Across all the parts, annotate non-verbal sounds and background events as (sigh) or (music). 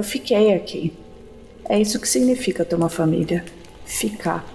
Eu fiquei aqui. É isso que significa ter uma família. Ficar.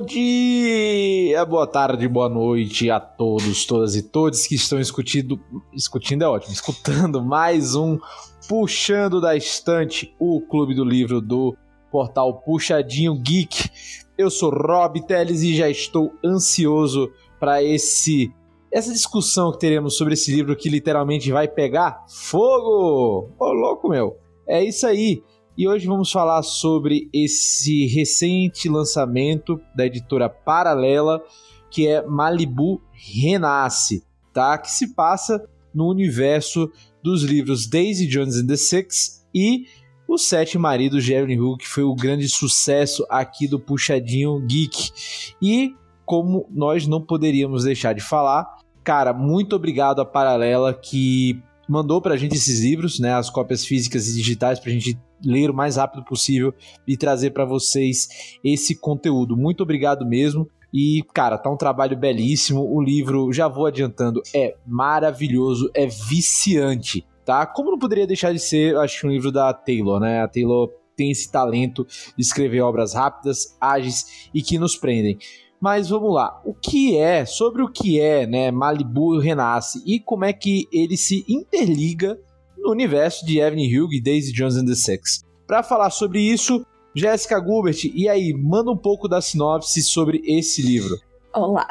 Bom dia, boa tarde, boa noite a todos, todas e todos que estão escutando, escutando é ótimo, escutando (laughs) mais um Puxando da Estante, o clube do livro do portal Puxadinho Geek. Eu sou Rob Teles e já estou ansioso para esse essa discussão que teremos sobre esse livro que literalmente vai pegar fogo. Ô louco, meu. É isso aí. E hoje vamos falar sobre esse recente lançamento da editora Paralela, que é Malibu Renasce, tá? Que se passa no universo dos livros Daisy Jones and the Six e Os Sete Maridos de Evelyn Hugo, que foi o grande sucesso aqui do Puxadinho Geek. E como nós não poderíamos deixar de falar, cara, muito obrigado à Paralela que mandou pra gente esses livros, né, as cópias físicas e digitais pra gente ler o mais rápido possível e trazer para vocês esse conteúdo. Muito obrigado mesmo. E, cara, tá um trabalho belíssimo. O livro, já vou adiantando, é maravilhoso, é viciante, tá? Como não poderia deixar de ser, acho que um livro da Taylor, né? A Taylor tem esse talento de escrever obras rápidas, ágeis e que nos prendem. Mas vamos lá, o que é, sobre o que é, né, Malibu Renasce e como é que ele se interliga no universo de Evelyn Hugo e Daisy Jones and the Six. Para falar sobre isso, Jéssica Gubert, e aí, manda um pouco da sinopse sobre esse livro. Olá.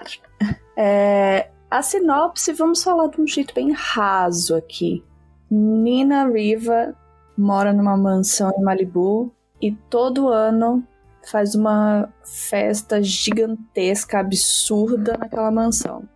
É, a sinopse, vamos falar de um jeito bem raso aqui. Nina Riva mora numa mansão em Malibu e todo ano faz uma festa gigantesca, absurda naquela mansão.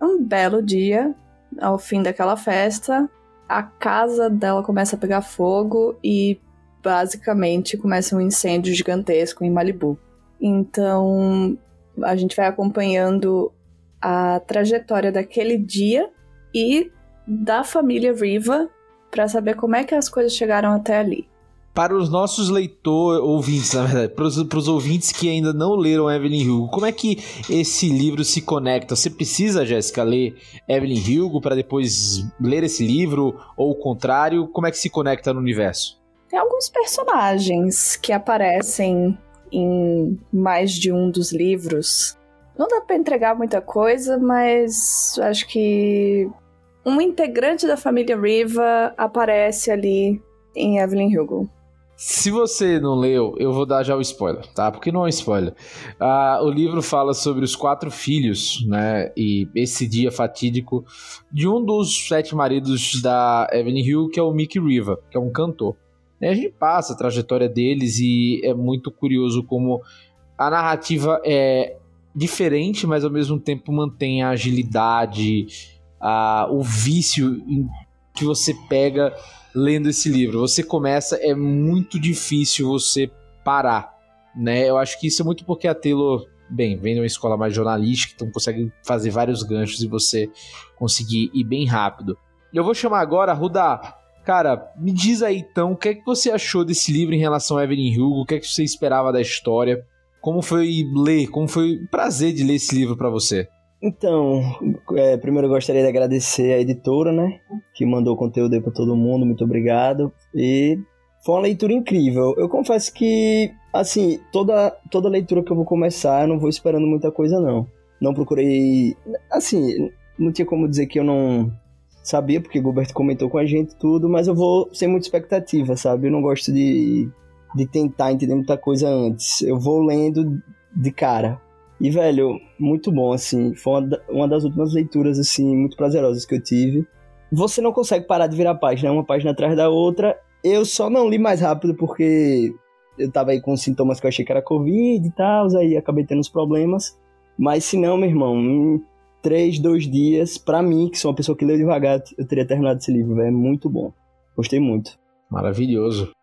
Um belo dia, ao fim daquela festa, a casa dela começa a pegar fogo e basicamente começa um incêndio gigantesco em Malibu. Então a gente vai acompanhando a trajetória daquele dia e da família Riva para saber como é que as coisas chegaram até ali para os nossos leitores, ouvintes, na verdade, para os, para os, ouvintes que ainda não leram Evelyn Hugo, como é que esse livro se conecta? Você precisa, Jéssica, ler Evelyn Hugo para depois ler esse livro, ou o contrário? Como é que se conecta no universo? Tem alguns personagens que aparecem em mais de um dos livros. Não dá para entregar muita coisa, mas acho que um integrante da família Riva aparece ali em Evelyn Hugo. Se você não leu, eu vou dar já o spoiler, tá? Porque não é um spoiler. Ah, o livro fala sobre os quatro filhos, né? E esse dia fatídico de um dos sete maridos da Evelyn Hill, que é o Mickey Riva, que é um cantor. E a gente passa a trajetória deles e é muito curioso como a narrativa é diferente, mas ao mesmo tempo mantém a agilidade, a, o vício que você pega lendo esse livro. Você começa, é muito difícil você parar, né? Eu acho que isso é muito porque a Taylor, bem, vem de uma escola mais jornalística, então consegue fazer vários ganchos e você conseguir ir bem rápido. Eu vou chamar agora a Ruda. Cara, me diz aí então, o que é que você achou desse livro em relação a Evelyn Hugo? O que é que você esperava da história? Como foi ler? Como foi o prazer de ler esse livro para você? Então, é, primeiro eu gostaria de agradecer a editora, né? Que mandou o conteúdo aí pra todo mundo, muito obrigado. E foi uma leitura incrível. Eu confesso que, assim, toda, toda leitura que eu vou começar, eu não vou esperando muita coisa, não. Não procurei. Assim, não tinha como dizer que eu não sabia, porque o comentou com a gente tudo, mas eu vou sem muita expectativa, sabe? Eu não gosto de, de tentar entender muita coisa antes. Eu vou lendo de cara. E, velho, muito bom, assim. Foi uma, uma das últimas leituras, assim, muito prazerosas que eu tive. Você não consegue parar de virar página, uma página atrás da outra. Eu só não li mais rápido porque eu tava aí com sintomas que eu achei que era Covid e tal, aí acabei tendo uns problemas. Mas se não, meu irmão, em três, dois dias, pra mim, que sou uma pessoa que leu devagar, eu teria terminado esse livro, velho. É muito bom. Gostei muito. Maravilhoso.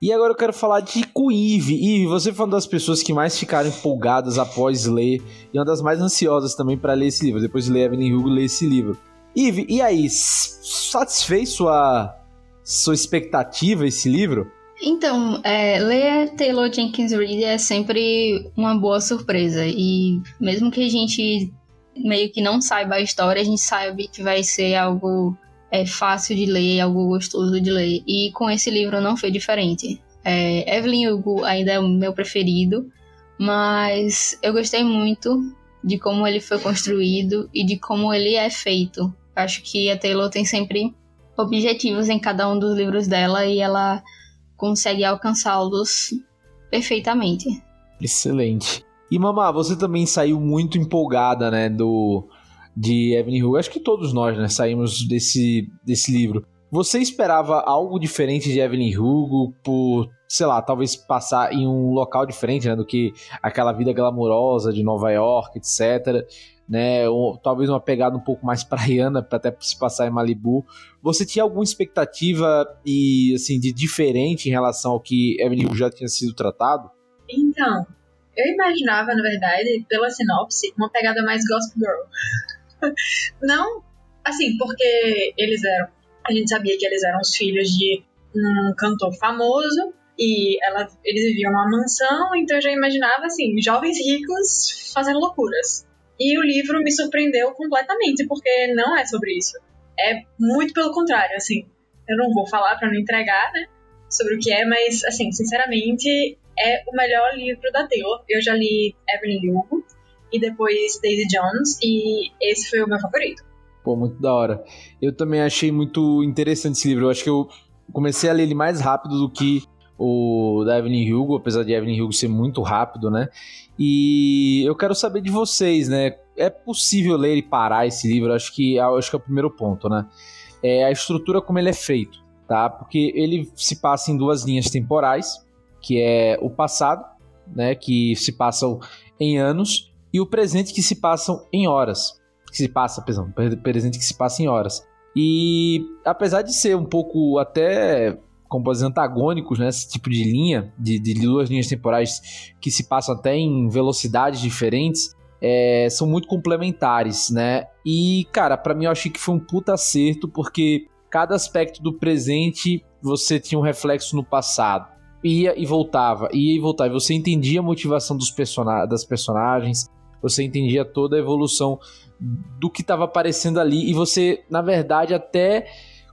E agora eu quero falar de com. Eve, você foi uma das pessoas que mais ficaram empolgadas após ler e uma das mais ansiosas também para ler esse livro. Depois de ler Evelyn Hugo, ler esse livro. Eve, e aí, satisfez sua, sua expectativa esse livro? Então, é, ler Taylor Jenkins Reid é sempre uma boa surpresa. E mesmo que a gente meio que não saiba a história, a gente sabe que vai ser algo é, fácil de ler, algo gostoso de ler. E com esse livro não foi diferente. É, Evelyn Hugo ainda é o meu preferido, mas eu gostei muito de como ele foi construído e de como ele é feito. Acho que a Taylor tem sempre objetivos em cada um dos livros dela e ela consegue alcançá-los perfeitamente. Excelente. E Mamá, você também saiu muito empolgada, né, do de Evelyn Hugo. Acho que todos nós, né, saímos desse desse livro. Você esperava algo diferente de Evelyn Hugo por, sei lá, talvez passar em um local diferente, né, do que aquela vida glamourosa de Nova York, etc né? Ou, talvez uma pegada um pouco mais (laughs) praiana para até se passar em Malibu. Você tinha alguma expectativa e assim de diferente em relação ao que Evelyn já tinha sido tratado? Então, eu imaginava, na verdade, pela sinopse, uma pegada mais Gospel Girl. Não, assim, porque eles eram, a gente sabia que eles eram os filhos de um cantor famoso e ela, eles viviam numa mansão, então eu já imaginava assim, jovens ricos fazendo loucuras. E o livro me surpreendeu completamente, porque não é sobre isso. É muito pelo contrário, assim. Eu não vou falar para não entregar, né? Sobre o que é, mas, assim, sinceramente, é o melhor livro da Taylor. Eu já li Evelyn Hugo e depois Daisy Jones, e esse foi o meu favorito. Pô, muito da hora. Eu também achei muito interessante esse livro. Eu acho que eu comecei a ler ele mais rápido do que o da Evelyn Hugo, apesar de Evelyn Hugo ser muito rápido, né? E eu quero saber de vocês, né? É possível ler e parar esse livro? Acho que acho que é o primeiro ponto, né? É a estrutura como ele é feito, tá? Porque ele se passa em duas linhas temporais, que é o passado, né? Que se passam em anos e o presente que se passam em horas, que se passa, perdão, presente que se passa em horas. E apesar de ser um pouco até compositores antagônicos né, tipo de linha, de, de, duas linhas temporais que se passam até em velocidades diferentes, é, são muito complementares, né? E, cara, para mim eu achei que foi um puta acerto, porque cada aspecto do presente você tinha um reflexo no passado. Ia e voltava, ia e voltava. Você entendia a motivação dos person das personagens, você entendia toda a evolução do que estava aparecendo ali, e você, na verdade, até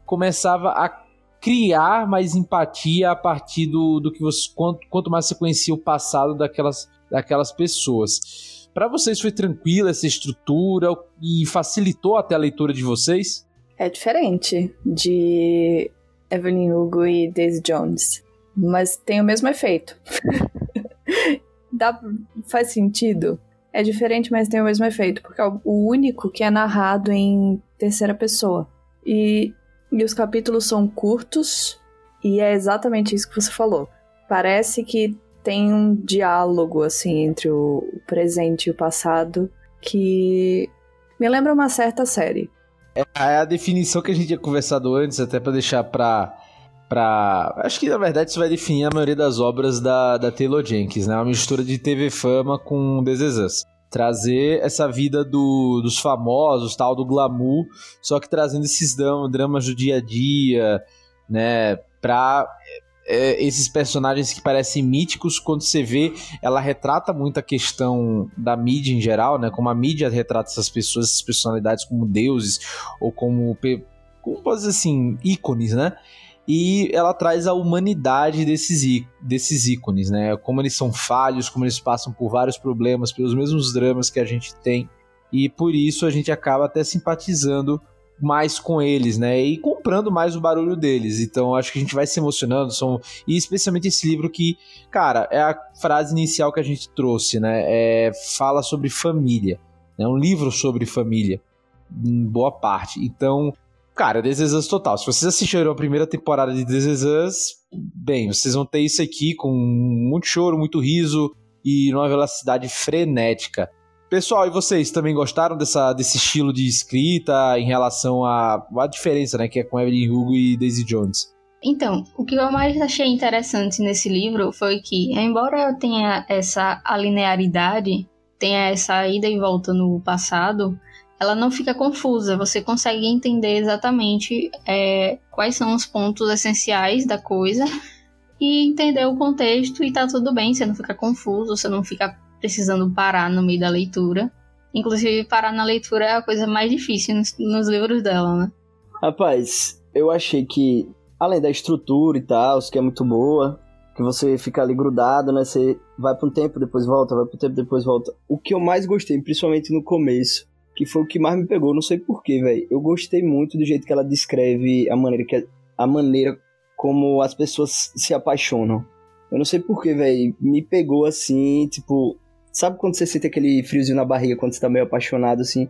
começava a criar mais empatia a partir do, do que você. Quanto, quanto mais você conhecia o passado daquelas, daquelas pessoas. Para vocês foi tranquila essa estrutura e facilitou até a leitura de vocês? É diferente de Evelyn Hugo e Daisy Jones, mas tem o mesmo efeito. (laughs) Dá, faz sentido? É diferente, mas tem o mesmo efeito, porque é o único que é narrado em terceira pessoa. E e os capítulos são curtos, e é exatamente isso que você falou. Parece que tem um diálogo assim entre o presente e o passado que me lembra uma certa série. É a definição que a gente tinha conversado antes, até para deixar pra, pra. Acho que na verdade isso vai definir a maioria das obras da, da Taylor Jenkins, né? Uma mistura de TV Fama com Desesas trazer essa vida do, dos famosos, tal, do glamour, só que trazendo esses dramas do dia a dia, né, pra é, esses personagens que parecem míticos, quando você vê, ela retrata muito a questão da mídia em geral, né, como a mídia retrata essas pessoas, essas personalidades como deuses, ou como, como assim, ícones, né, e ela traz a humanidade desses, desses ícones, né? Como eles são falhos, como eles passam por vários problemas, pelos mesmos dramas que a gente tem, e por isso a gente acaba até simpatizando mais com eles, né? E comprando mais o barulho deles. Então acho que a gente vai se emocionando, são... e especialmente esse livro que, cara, é a frase inicial que a gente trouxe, né? É... fala sobre família, é né? um livro sobre família, em boa parte. Então Cara, This Is Us total. Se vocês assistiram a primeira temporada de This Is Us, bem, vocês vão ter isso aqui com muito choro, muito riso e numa velocidade frenética. Pessoal, e vocês também gostaram dessa, desse estilo de escrita em relação à, à diferença, né, que é com Evelyn Hugo e Daisy Jones? Então, o que eu mais achei interessante nesse livro foi que, embora tenha essa alinearidade, tenha essa ida e volta no passado, ela não fica confusa. Você consegue entender exatamente é, quais são os pontos essenciais da coisa e entender o contexto e tá tudo bem. Você não fica confuso, você não fica precisando parar no meio da leitura. Inclusive, parar na leitura é a coisa mais difícil nos, nos livros dela, né? Rapaz, eu achei que, além da estrutura e tal, que é muito boa, que você fica ali grudado, né? Você vai para um tempo, depois volta, vai para um tempo, depois volta. O que eu mais gostei, principalmente no começo, que foi o que mais me pegou, não sei porquê, velho. Eu gostei muito do jeito que ela descreve a maneira que a maneira como as pessoas se apaixonam. Eu não sei porquê, velho. Me pegou assim, tipo, sabe quando você sente aquele friozinho na barriga quando você tá meio apaixonado assim?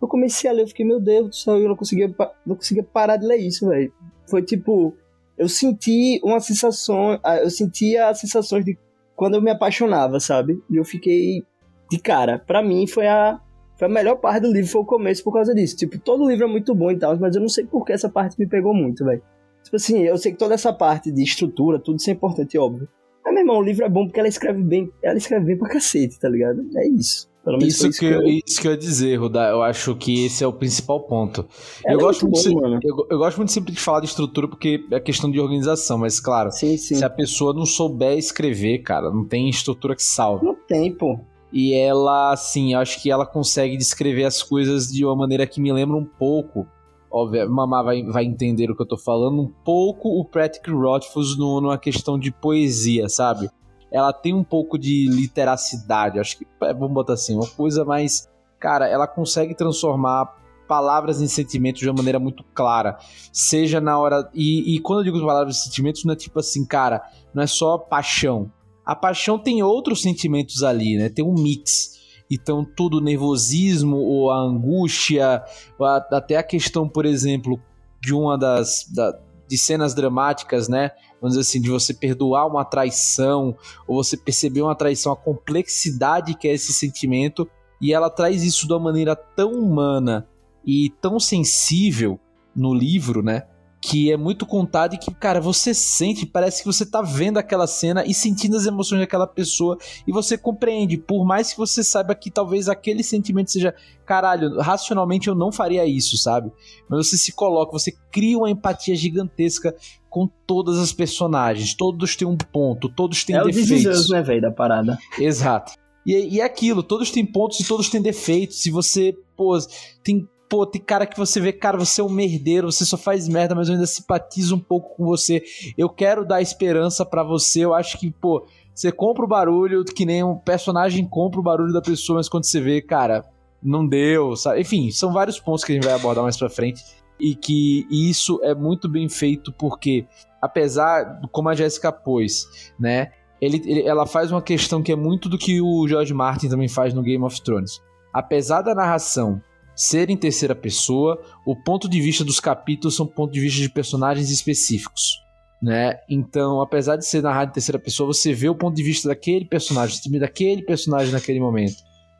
Eu comecei a ler, eu fiquei, meu Deus do céu, eu não conseguia, não conseguia parar de ler isso, velho. Foi tipo, eu senti uma sensação, eu sentia as sensações de quando eu me apaixonava, sabe? E eu fiquei de cara. Para mim foi a foi a melhor parte do livro, foi o começo por causa disso. Tipo, todo livro é muito bom e tal, mas eu não sei por que essa parte me pegou muito, velho. Tipo assim, eu sei que toda essa parte de estrutura, tudo isso é importante, óbvio. Mas, meu irmão, o livro é bom porque ela escreve bem, ela escreve bem pra cacete, tá ligado? É isso. Isso que, eu, isso que eu ia dizer, Rudá. Eu acho que esse é o principal ponto. eu gosto, muito bom, eu, eu, gosto muito sempre de falar de estrutura porque é questão de organização, mas claro, sim, sim. se a pessoa não souber escrever, cara, não tem estrutura que salve. Não tem, pô. E ela, assim, acho que ela consegue descrever as coisas de uma maneira que me lembra um pouco. Óbvio, Mamá vai, vai entender o que eu tô falando, um pouco o Patrick Rothfuss no, numa questão de poesia, sabe? ela tem um pouco de literacidade, acho que, é, vamos botar assim, uma coisa mais. Cara, ela consegue transformar palavras em sentimentos de uma maneira muito clara. Seja na hora. E, e quando eu digo palavras e sentimentos, não é tipo assim, cara, não é só paixão. A paixão tem outros sentimentos ali, né? Tem um mix. Então, tudo nervosismo, ou a angústia, ou a, até a questão, por exemplo, de uma das. Da, de cenas dramáticas, né? vamos dizer assim, de você perdoar uma traição, ou você perceber uma traição, a complexidade que é esse sentimento, e ela traz isso de uma maneira tão humana e tão sensível no livro, né? Que é muito contado e que, cara, você sente, parece que você tá vendo aquela cena e sentindo as emoções daquela pessoa e você compreende, por mais que você saiba que talvez aquele sentimento seja, caralho, racionalmente eu não faria isso, sabe? Mas você se coloca, você cria uma empatia gigantesca com todas as personagens, todos têm um ponto, todos têm é defeitos. É o né, velho, da parada. Exato. E, e é aquilo, todos têm pontos e todos têm defeitos. Se você, pô, tem pô, tem cara que você vê, cara, você é um merdeiro, você só faz merda, mas eu ainda simpatizo um pouco com você. Eu quero dar esperança para você. Eu acho que, pô, você compra o barulho, que nem um personagem compra o barulho da pessoa, mas quando você vê, cara, não deu, sabe? Enfim, são vários pontos que a gente vai abordar mais pra frente. E que isso é muito bem feito porque, apesar, como a Jéssica pôs, né? Ele, ele, ela faz uma questão que é muito do que o George Martin também faz no Game of Thrones. Apesar da narração ser em terceira pessoa, o ponto de vista dos capítulos são ponto de vista de personagens específicos. Né? Então, apesar de ser narrado em terceira pessoa, você vê o ponto de vista daquele personagem, daquele personagem naquele momento.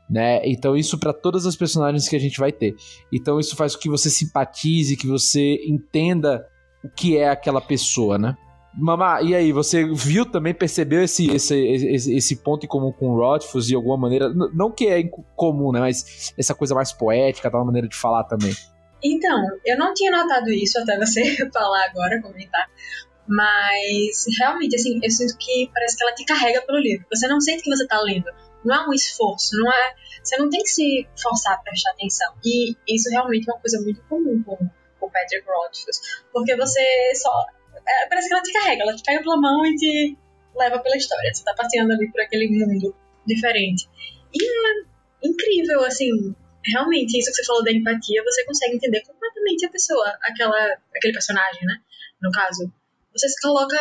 Né? Então, isso para todas as personagens que a gente vai ter. Então, isso faz com que você simpatize, que você entenda o que é aquela pessoa, né? Mamá, e aí, você viu também, percebeu esse, esse, esse, esse ponto em comum com o Rothfuss de alguma maneira? Não que é comum, né? Mas essa coisa mais poética, tal maneira de falar também. Então, eu não tinha notado isso até você (laughs) falar agora, comentar. Mas, realmente, assim, eu sinto que parece que ela te carrega pelo livro. Você não sente que você tá lendo. Não é um esforço, não é... Você não tem que se forçar a prestar atenção. E isso realmente é uma coisa muito comum com o Patrick Rothfuss. Porque você só é, parece que ela te carrega, ela te pega pela mão e te leva pela história. Você tá passeando ali por aquele mundo diferente. E é incrível, assim, realmente, isso que você falou da empatia, você consegue entender completamente a pessoa, aquela, aquele personagem, né? No caso, você se coloca,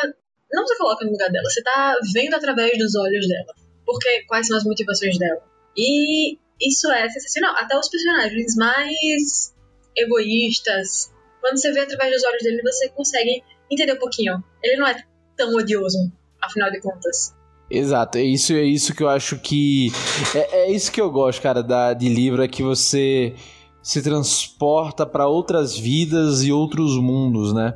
não se coloca no lugar dela, você tá vendo através dos olhos dela. Porque quais são as motivações dela. E isso é sensacional. Até os personagens mais egoístas, quando você vê através dos olhos dele, você consegue entender um pouquinho. Ele não é tão odioso, afinal de contas. Exato, é isso, é isso que eu acho que. É, é isso que eu gosto, cara, da, de livro, é que você se transporta para outras vidas e outros mundos, né?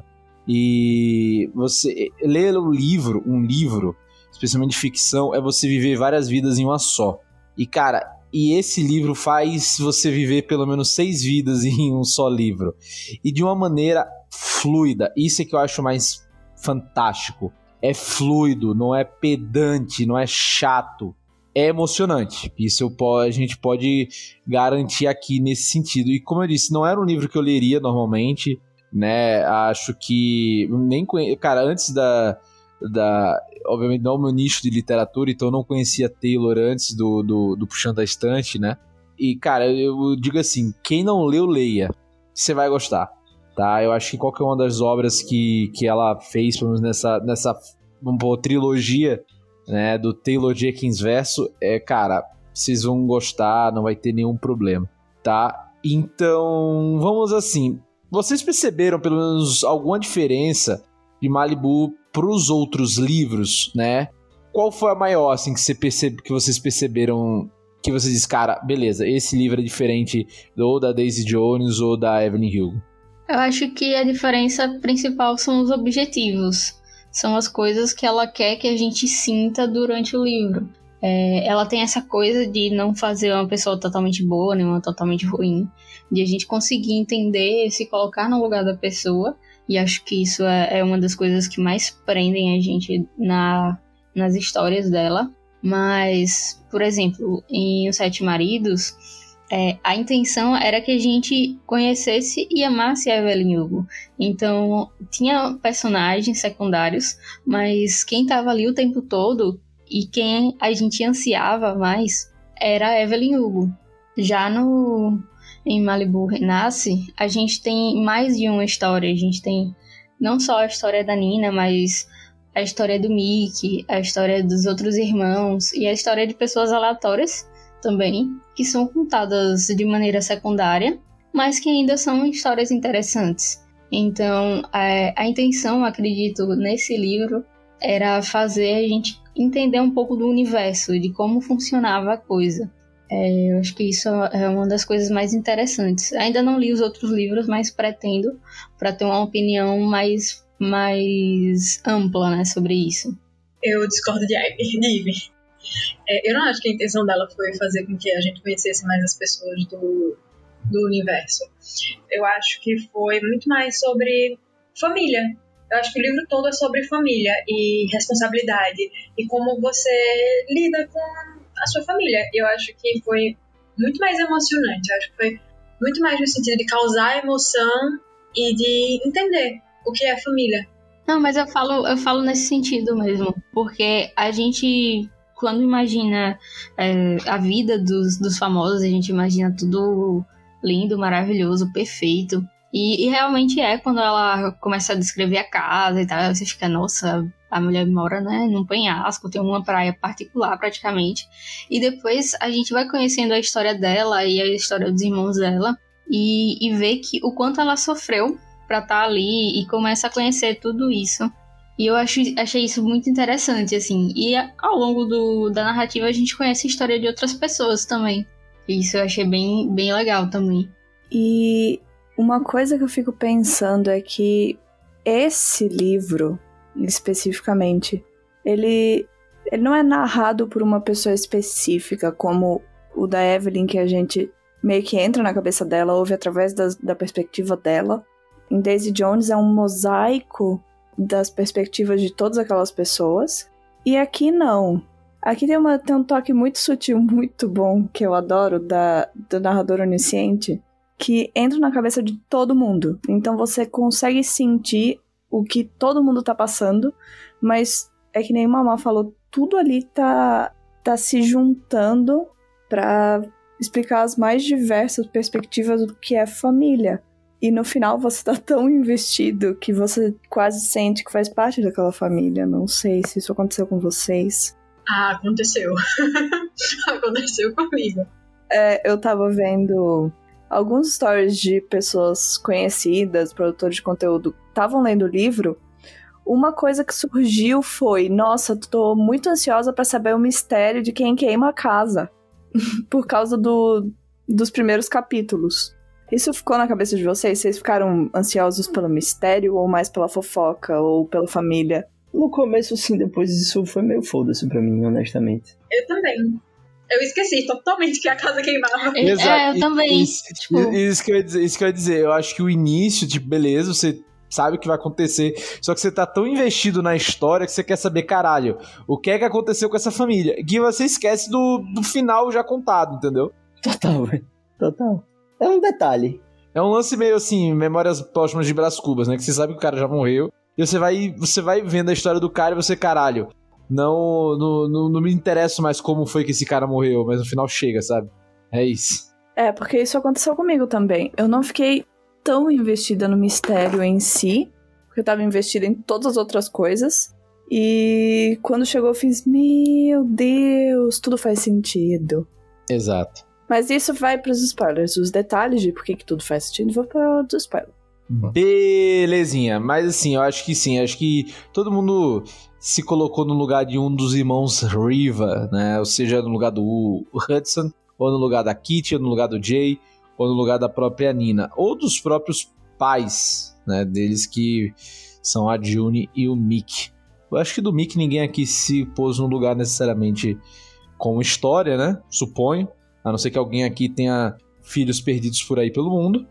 E você ler um livro, um livro, especialmente de ficção, é você viver várias vidas em uma só. E cara, e esse livro faz você viver pelo menos seis vidas (laughs) em um só livro. E de uma maneira fluida. Isso é que eu acho mais fantástico. É fluido, não é pedante, não é chato. É emocionante. Isso a gente pode garantir aqui nesse sentido. E como eu disse, não era um livro que eu leria normalmente né? Acho que nem conhe... cara, antes da da obviamente não é o meu nicho de literatura, então eu não conhecia Taylor antes do, do, do Puxando a Estante, né? E cara, eu digo assim, quem não leu, leia. Você vai gostar, tá? Eu acho que qualquer uma das obras que, que ela fez, pelo menos nessa nessa pôr, trilogia, né, do Taylor Jenkins verso, é, cara, vocês vão gostar, não vai ter nenhum problema, tá? Então, vamos assim, vocês perceberam pelo menos alguma diferença de Malibu para os outros livros, né? Qual foi a maior assim que, você percebe, que vocês perceberam que vocês dizem, cara, beleza, esse livro é diferente ou da Daisy Jones ou da Evelyn Hugo? Eu acho que a diferença principal são os objetivos. São as coisas que ela quer que a gente sinta durante o livro. É, ela tem essa coisa de não fazer uma pessoa totalmente boa, nem uma totalmente ruim, de a gente conseguir entender, se colocar no lugar da pessoa, e acho que isso é, é uma das coisas que mais prendem a gente na, nas histórias dela. Mas, por exemplo, em Os Sete Maridos, é, a intenção era que a gente conhecesse e amasse a Evelyn Hugo. Então, tinha personagens secundários, mas quem estava ali o tempo todo e quem a gente ansiava mais era a Evelyn Hugo. Já no em Malibu Renasce, a gente tem mais de uma história. A gente tem não só a história da Nina, mas a história do Mickey, a história dos outros irmãos e a história de pessoas aleatórias também, que são contadas de maneira secundária, mas que ainda são histórias interessantes. Então, a, a intenção, acredito, nesse livro era fazer a gente entender um pouco do universo, de como funcionava a coisa. É, eu acho que isso é uma das coisas mais interessantes. Ainda não li os outros livros, mas pretendo para ter uma opinião mais, mais ampla né, sobre isso. Eu discordo de Ivy. É, eu não acho que a intenção dela foi fazer com que a gente conhecesse mais as pessoas do, do universo. Eu acho que foi muito mais sobre família. Eu acho que o livro todo é sobre família e responsabilidade e como você lida com a sua família. Eu acho que foi muito mais emocionante. Eu acho que foi muito mais no sentido de causar emoção e de entender o que é família. Não, mas eu falo, eu falo nesse sentido mesmo, porque a gente quando imagina é, a vida dos, dos famosos, a gente imagina tudo lindo, maravilhoso, perfeito. E, e, realmente é quando ela começa a descrever a casa e tal, você fica, nossa, a mulher mora né, num penhasco, tem uma praia particular praticamente. E depois a gente vai conhecendo a história dela e a história dos irmãos dela e, e vê que o quanto ela sofreu para estar tá ali e começa a conhecer tudo isso. E eu acho, achei isso muito interessante, assim. E ao longo do, da narrativa a gente conhece a história de outras pessoas também. E isso eu achei bem, bem legal também. E uma coisa que eu fico pensando é que esse livro, especificamente, ele, ele não é narrado por uma pessoa específica, como o da Evelyn, que a gente meio que entra na cabeça dela, ouve através da, da perspectiva dela. Em Daisy Jones é um mosaico das perspectivas de todas aquelas pessoas. E aqui não. Aqui tem, uma, tem um toque muito sutil, muito bom, que eu adoro, da, do narrador onisciente, que entra na cabeça de todo mundo. Então você consegue sentir o que todo mundo tá passando, mas é que nem Mamá falou, tudo ali tá, tá se juntando para explicar as mais diversas perspectivas do que é família. E no final você tá tão investido que você quase sente que faz parte daquela família. Não sei se isso aconteceu com vocês. Ah, aconteceu. (laughs) aconteceu comigo. É, eu tava vendo alguns stories de pessoas conhecidas, produtores de conteúdo, estavam lendo o livro. Uma coisa que surgiu foi: nossa, tô muito ansiosa para saber o mistério de quem queima a casa. (laughs) Por causa do, dos primeiros capítulos. Isso ficou na cabeça de vocês? Vocês ficaram ansiosos pelo mistério ou mais pela fofoca ou pela família? No começo, sim, depois isso foi meio foda-se pra mim, honestamente. Eu também. Eu esqueci totalmente que a casa queimava. É, é, eu também. Isso, tipo... isso, que eu ia dizer, isso que eu ia dizer. Eu acho que o início, tipo, beleza, você sabe o que vai acontecer. Só que você tá tão investido na história que você quer saber, caralho, o que é que aconteceu com essa família? Que você esquece do, do final já contado, entendeu? Total, velho. Total. É um detalhe. É um lance meio assim, memórias próximas de Brás Cubas, né? Que você sabe que o cara já morreu. E você vai, você vai vendo a história do cara e você, caralho, não, não, não, não me interessa mais como foi que esse cara morreu, mas no final chega, sabe? É isso. É, porque isso aconteceu comigo também. Eu não fiquei tão investida no mistério em si, porque eu tava investida em todas as outras coisas. E quando chegou eu fiz, meu Deus, tudo faz sentido. Exato. Mas isso vai pros spoilers. Os detalhes de por que, que tudo faz sentido vão para os spoilers. Belezinha, mas assim, eu acho que sim, acho que todo mundo se colocou no lugar de um dos irmãos Riva, né? Ou seja, no lugar do Hudson, ou no lugar da Kitty, ou no lugar do Jay, ou no lugar da própria Nina, ou dos próprios pais, né? Deles que são a June e o Mick. Eu acho que do Mick ninguém aqui se pôs no lugar necessariamente com história, né? Suponho. A não ser que alguém aqui tenha filhos perdidos por aí pelo mundo,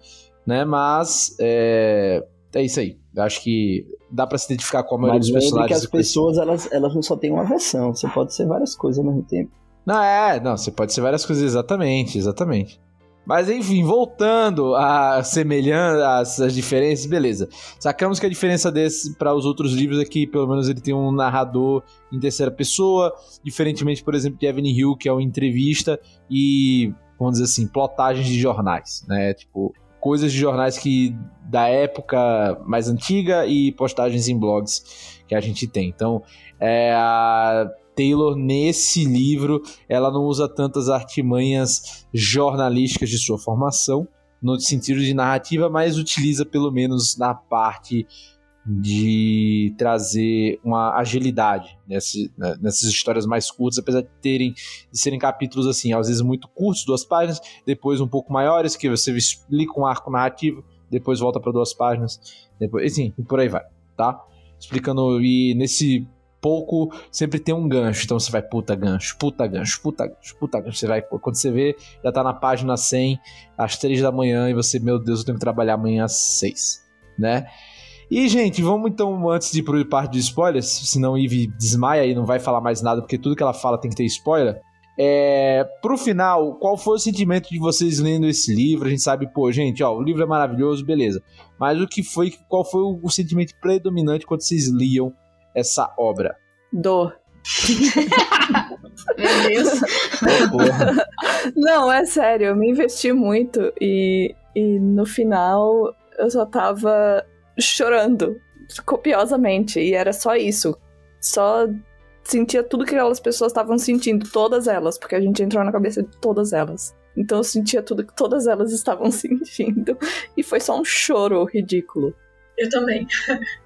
né? Mas é, é isso aí. Eu acho que dá para se identificar com a maioria Mas dos personagens. que as pessoas, elas, elas não só têm uma versão. Você pode ser várias coisas ao mesmo tempo. Não, é, não, você pode ser várias coisas, exatamente, exatamente. Mas enfim, voltando a semelhanças, as diferenças, beleza. Sacamos que a diferença desse para os outros livros é que pelo menos ele tem um narrador em terceira pessoa, diferentemente, por exemplo, de Evan Hill, que é uma entrevista e, vamos dizer assim, plotagens de jornais, né? Tipo, coisas de jornais que da época mais antiga e postagens em blogs que a gente tem. Então, é, a Taylor nesse livro, ela não usa tantas artimanhas jornalísticas de sua formação no sentido de narrativa, mas utiliza pelo menos na parte de trazer uma agilidade nesse, né, nessas histórias mais curtas, apesar de terem de serem capítulos assim, às vezes muito curtos, duas páginas, depois um pouco maiores que você explica um arco narrativo, depois volta para duas páginas, depois, assim, e por aí vai, tá? Explicando e nesse pouco sempre tem um gancho, então você vai puta gancho, puta gancho, puta gancho, puta gancho, você vai quando você vê já tá na página 100 às 3 da manhã e você, meu Deus, eu tenho que trabalhar amanhã às 6, né? E, gente, vamos então, antes de ir pro parte de spoilers, senão Eve desmaia e não vai falar mais nada, porque tudo que ela fala tem que ter spoiler. É, pro final, qual foi o sentimento de vocês lendo esse livro? A gente sabe, pô, gente, ó, o livro é maravilhoso, beleza. Mas o que foi, qual foi o sentimento predominante quando vocês liam essa obra? Dor. (laughs) Meu Deus. Oh, (laughs) Não, é sério, eu me investi muito e, e no final eu só tava chorando copiosamente e era só isso. Só sentia tudo que aquelas pessoas estavam sentindo, todas elas, porque a gente entrou na cabeça de todas elas. Então eu sentia tudo que todas elas estavam (laughs) sentindo e foi só um choro ridículo. Eu também.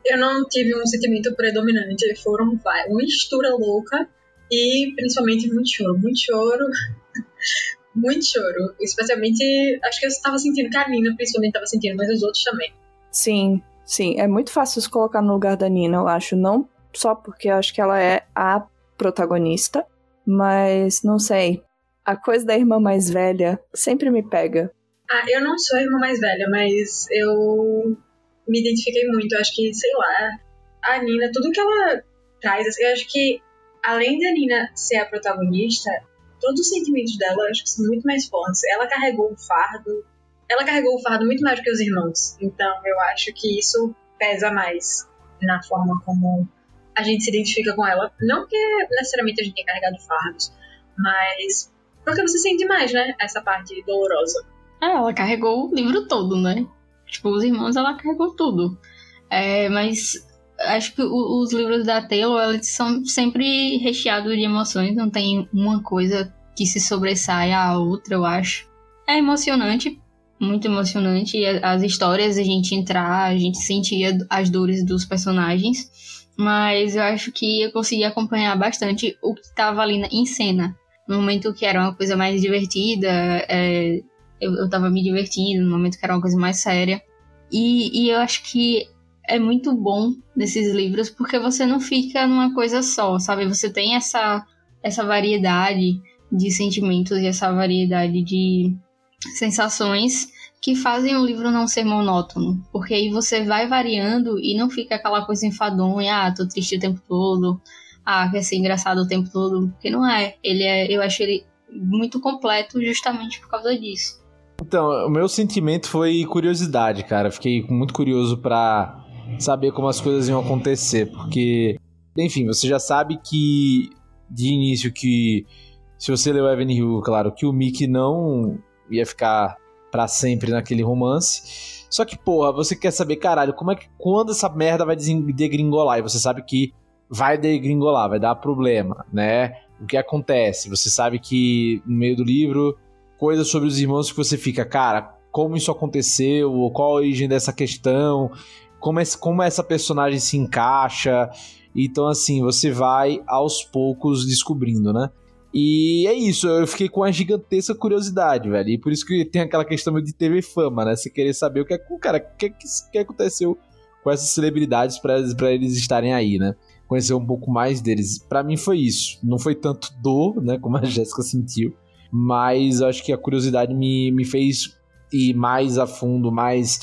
Eu não tive um sentimento predominante. Foram vai, uma mistura louca e principalmente muito choro. Muito choro. (laughs) muito choro. Especialmente, acho que eu estava sentindo que a Nina principalmente estava sentindo, mas os outros também. Sim, sim, é muito fácil se colocar no lugar da Nina, eu acho. Não só porque eu acho que ela é a protagonista, mas não sei. A coisa da irmã mais velha sempre me pega. Ah, eu não sou a irmã mais velha, mas eu me identifiquei muito. Eu acho que, sei lá, a Nina, tudo que ela traz, assim, eu acho que além da Nina ser a protagonista, todos os sentimentos dela acho que são muito mais fortes. Ela carregou o fardo, ela carregou o fardo muito mais do que os irmãos. Então eu acho que isso pesa mais na forma como a gente se identifica com ela. Não que necessariamente a gente tenha carregado fardos, mas porque você sente mais, né? Essa parte dolorosa. É, ela carregou o livro todo, né? Tipo, os irmãos, ela carregou tudo. É, mas acho que os livros da Taylor, eles são sempre recheados de emoções. Não tem uma coisa que se sobressaia à outra, eu acho. É emocionante, muito emocionante. As histórias, a gente entrar, a gente sentia as dores dos personagens. Mas eu acho que eu consegui acompanhar bastante o que estava ali em cena. No momento que era uma coisa mais divertida, é, eu, eu tava me divertindo, no momento que era uma coisa mais séria. E, e eu acho que é muito bom nesses livros porque você não fica numa coisa só, sabe? Você tem essa, essa variedade de sentimentos e essa variedade de sensações que fazem o livro não ser monótono, porque aí você vai variando e não fica aquela coisa enfadonha, ah, tô triste o tempo todo, ah, quer ser engraçado o tempo todo, porque não é. Ele é, eu acho ele muito completo justamente por causa disso. Então, o meu sentimento foi curiosidade, cara. Fiquei muito curioso para saber como as coisas iam acontecer, porque, enfim, você já sabe que de início que se você leu Evan Hill, claro, que o Mickey não ia ficar para sempre naquele romance. Só que, porra, você quer saber, caralho, como é que quando essa merda vai degringolar? E você sabe que vai degringolar, vai dar problema, né? O que acontece? Você sabe que no meio do livro, coisas sobre os irmãos que você fica, cara, como isso aconteceu, qual a origem dessa questão, como, esse, como essa personagem se encaixa. Então, assim, você vai aos poucos descobrindo, né? E é isso, eu fiquei com uma gigantesca curiosidade, velho. E por isso que tem aquela questão de TV fama, né? Você querer saber o que é cara, o que, é que, aconteceu com essas celebridades para eles estarem aí, né? Conhecer um pouco mais deles. Para mim foi isso. Não foi tanto dor, né? Como a (laughs) Jéssica sentiu. Mas eu acho que a curiosidade me, me fez ir mais a fundo, mais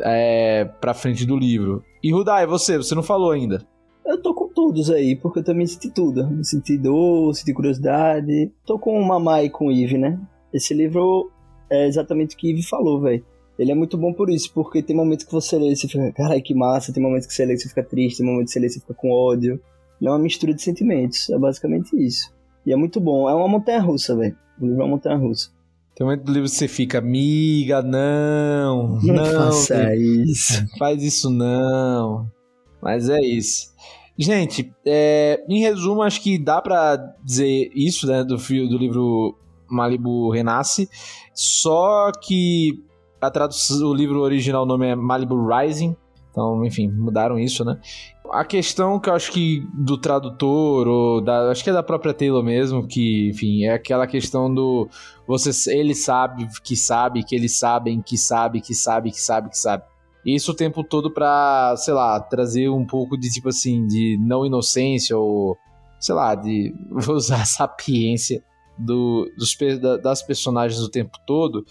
é, pra frente do livro. E Rudai, você? Você não falou ainda. Eu tô com todos aí, porque eu também senti tudo. Senti dor, senti curiosidade. Tô com o Mamai e com o Eve, né? Esse livro é exatamente o que Eve falou, velho. Ele é muito bom por isso, porque tem momentos que você lê e você fica, caralho, que massa. Tem momentos que você lê e você fica triste, tem momentos que você lê e você fica com ódio. Ele é uma mistura de sentimentos, é basicamente isso. E é muito bom. É uma montanha russa, velho. O livro é uma montanha russa. Tem um momento do livro que você fica, amiga, não, (laughs) não, não faça isso. Faz isso não. Mas é isso. Gente, é, em resumo, acho que dá para dizer isso, né, do, do livro Malibu Renasce. Só que a tradução, o livro original, o nome é Malibu Rising. Então, enfim, mudaram isso, né? A questão que eu acho que do tradutor, ou da, acho que é da própria Taylor mesmo, que, enfim, é aquela questão do. Você, ele sabe que sabe, que eles sabem, que sabe, que sabe, que sabe, que sabe. Isso o tempo todo pra, sei lá, trazer um pouco de tipo assim, de não inocência ou, sei lá, de (laughs) usar a sapiência do, dos, das personagens o tempo todo,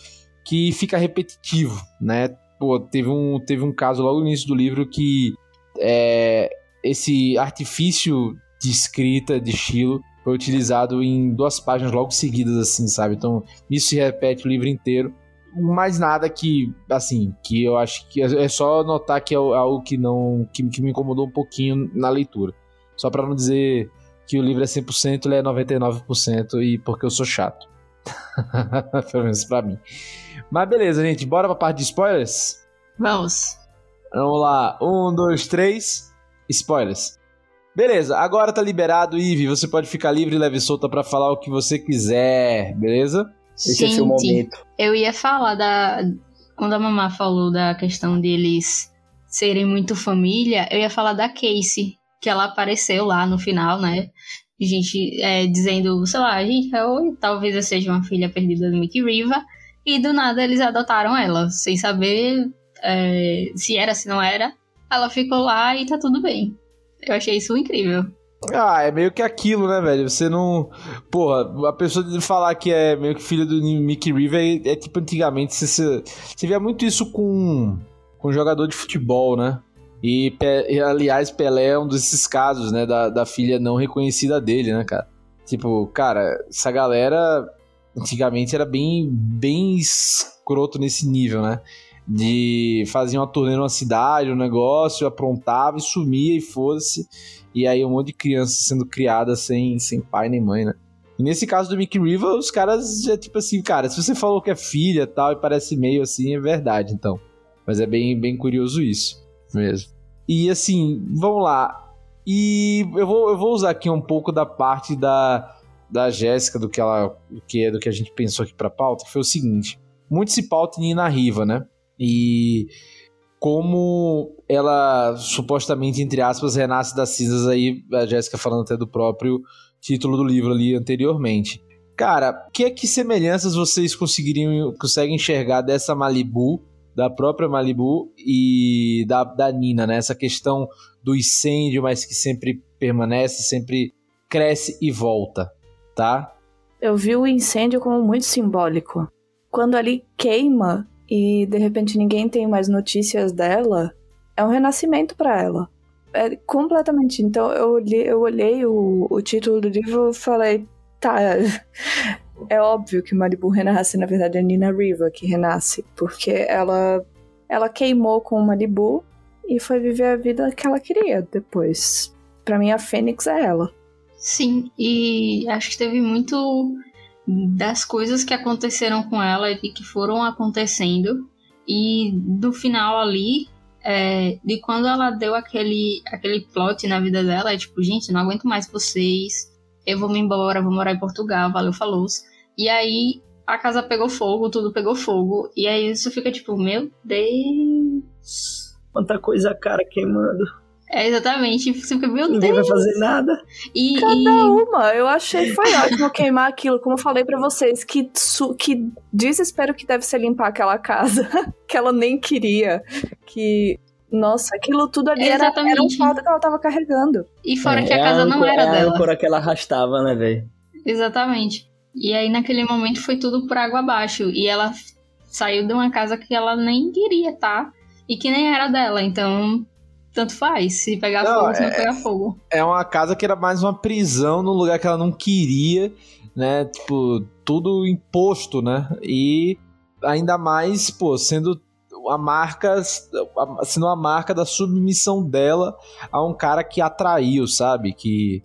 que fica repetitivo, né? Pô, teve um, teve um caso logo no início do livro que é, esse artifício de escrita de estilo foi utilizado em duas páginas logo seguidas, assim, sabe? Então, isso se repete o livro inteiro mais nada que, assim, que eu acho que é, é só notar que é algo que não que, que me incomodou um pouquinho na leitura. Só para não dizer que o livro é 100%, ele é 99% e porque eu sou chato. (laughs) Pelo menos pra mim. Mas beleza, gente, bora pra parte de spoilers? Vamos. Vamos lá. Um, dois, três. Spoilers. Beleza, agora tá liberado, Ive. Você pode ficar livre e leve solta para falar o que você quiser, beleza? Esse Gente, é momento. Eu ia falar da. Quando a mamá falou da questão deles serem muito família, eu ia falar da Casey, que ela apareceu lá no final, né? Gente é, dizendo, sei lá, gente, eu, talvez eu seja uma filha perdida do Mickey Riva. E do nada eles adotaram ela, sem saber é, se era, se não era. Ela ficou lá e tá tudo bem. Eu achei isso incrível. Ah, é meio que aquilo, né, velho? Você não. Porra, a pessoa de falar que é meio que filho do Mickey River é, é tipo antigamente. Você, você via muito isso com, com jogador de futebol, né? E, aliás, Pelé é um desses casos, né? Da, da filha não reconhecida dele, né, cara? Tipo, cara, essa galera antigamente era bem, bem escroto nesse nível, né? De fazer uma turnê numa cidade, um negócio, aprontava e sumia e fosse. E aí um monte de criança sendo criada sem, sem pai nem mãe, né? E nesse caso do Mickey River, os caras já, tipo assim, cara, se você falou que é filha tal e parece meio assim, é verdade, então. Mas é bem, bem curioso isso mesmo. E assim, vamos lá. E eu vou, eu vou usar aqui um pouco da parte da, da Jéssica, do que ela. Do que é do que a gente pensou aqui pra pauta, que foi o seguinte. Muito se pauta em Nina Riva, né? E como ela supostamente, entre aspas, renasce das cinzas aí, a Jéssica falando até do próprio título do livro ali anteriormente. Cara, que que semelhanças vocês conseguiriam conseguem enxergar dessa Malibu, da própria Malibu e da, da Nina, né? Essa questão do incêndio, mas que sempre permanece, sempre cresce e volta, tá? Eu vi o incêndio como muito simbólico. Quando ali queima e de repente ninguém tem mais notícias dela, é um renascimento para ela. É completamente. Então eu olhei, eu olhei o, o título do livro e falei, tá. (laughs) É óbvio que Malibu renasce, na verdade é Nina Riva que renasce, porque ela ela queimou com Malibu e foi viver a vida que ela queria depois. Para mim a Fênix é ela. Sim, e acho que teve muito das coisas que aconteceram com ela e que foram acontecendo. E do final ali é, de quando ela deu aquele aquele plot na vida dela é tipo gente não aguento mais vocês. Eu vou me embora vou morar em Portugal valeu falou e aí a casa pegou fogo tudo pegou fogo. E aí isso fica tipo meu Deus. Quanta coisa cara queimando é, exatamente. Você fica, meu Ninguém Deus. vai fazer nada. E, Cada e... uma. Eu achei que foi ótimo queimar aquilo. Como eu falei para vocês, que, que desespero que deve ser limpar aquela casa. (laughs) que ela nem queria. Que. Nossa, aquilo tudo ali era, era um fardo que ela tava carregando. E fora é, que a casa a não era é dela. a âncora que ela arrastava, né, velho? Exatamente. E aí, naquele momento, foi tudo por água abaixo. E ela saiu de uma casa que ela nem queria, tá? E que nem era dela. Então, tanto faz. Se pegar não, fogo, se não é, pegar fogo. É uma casa que era mais uma prisão num lugar que ela não queria, né? Tipo, tudo imposto, né? E ainda mais, pô, sendo a marca, sendo a marca da submissão dela a um cara que atraiu, sabe? Que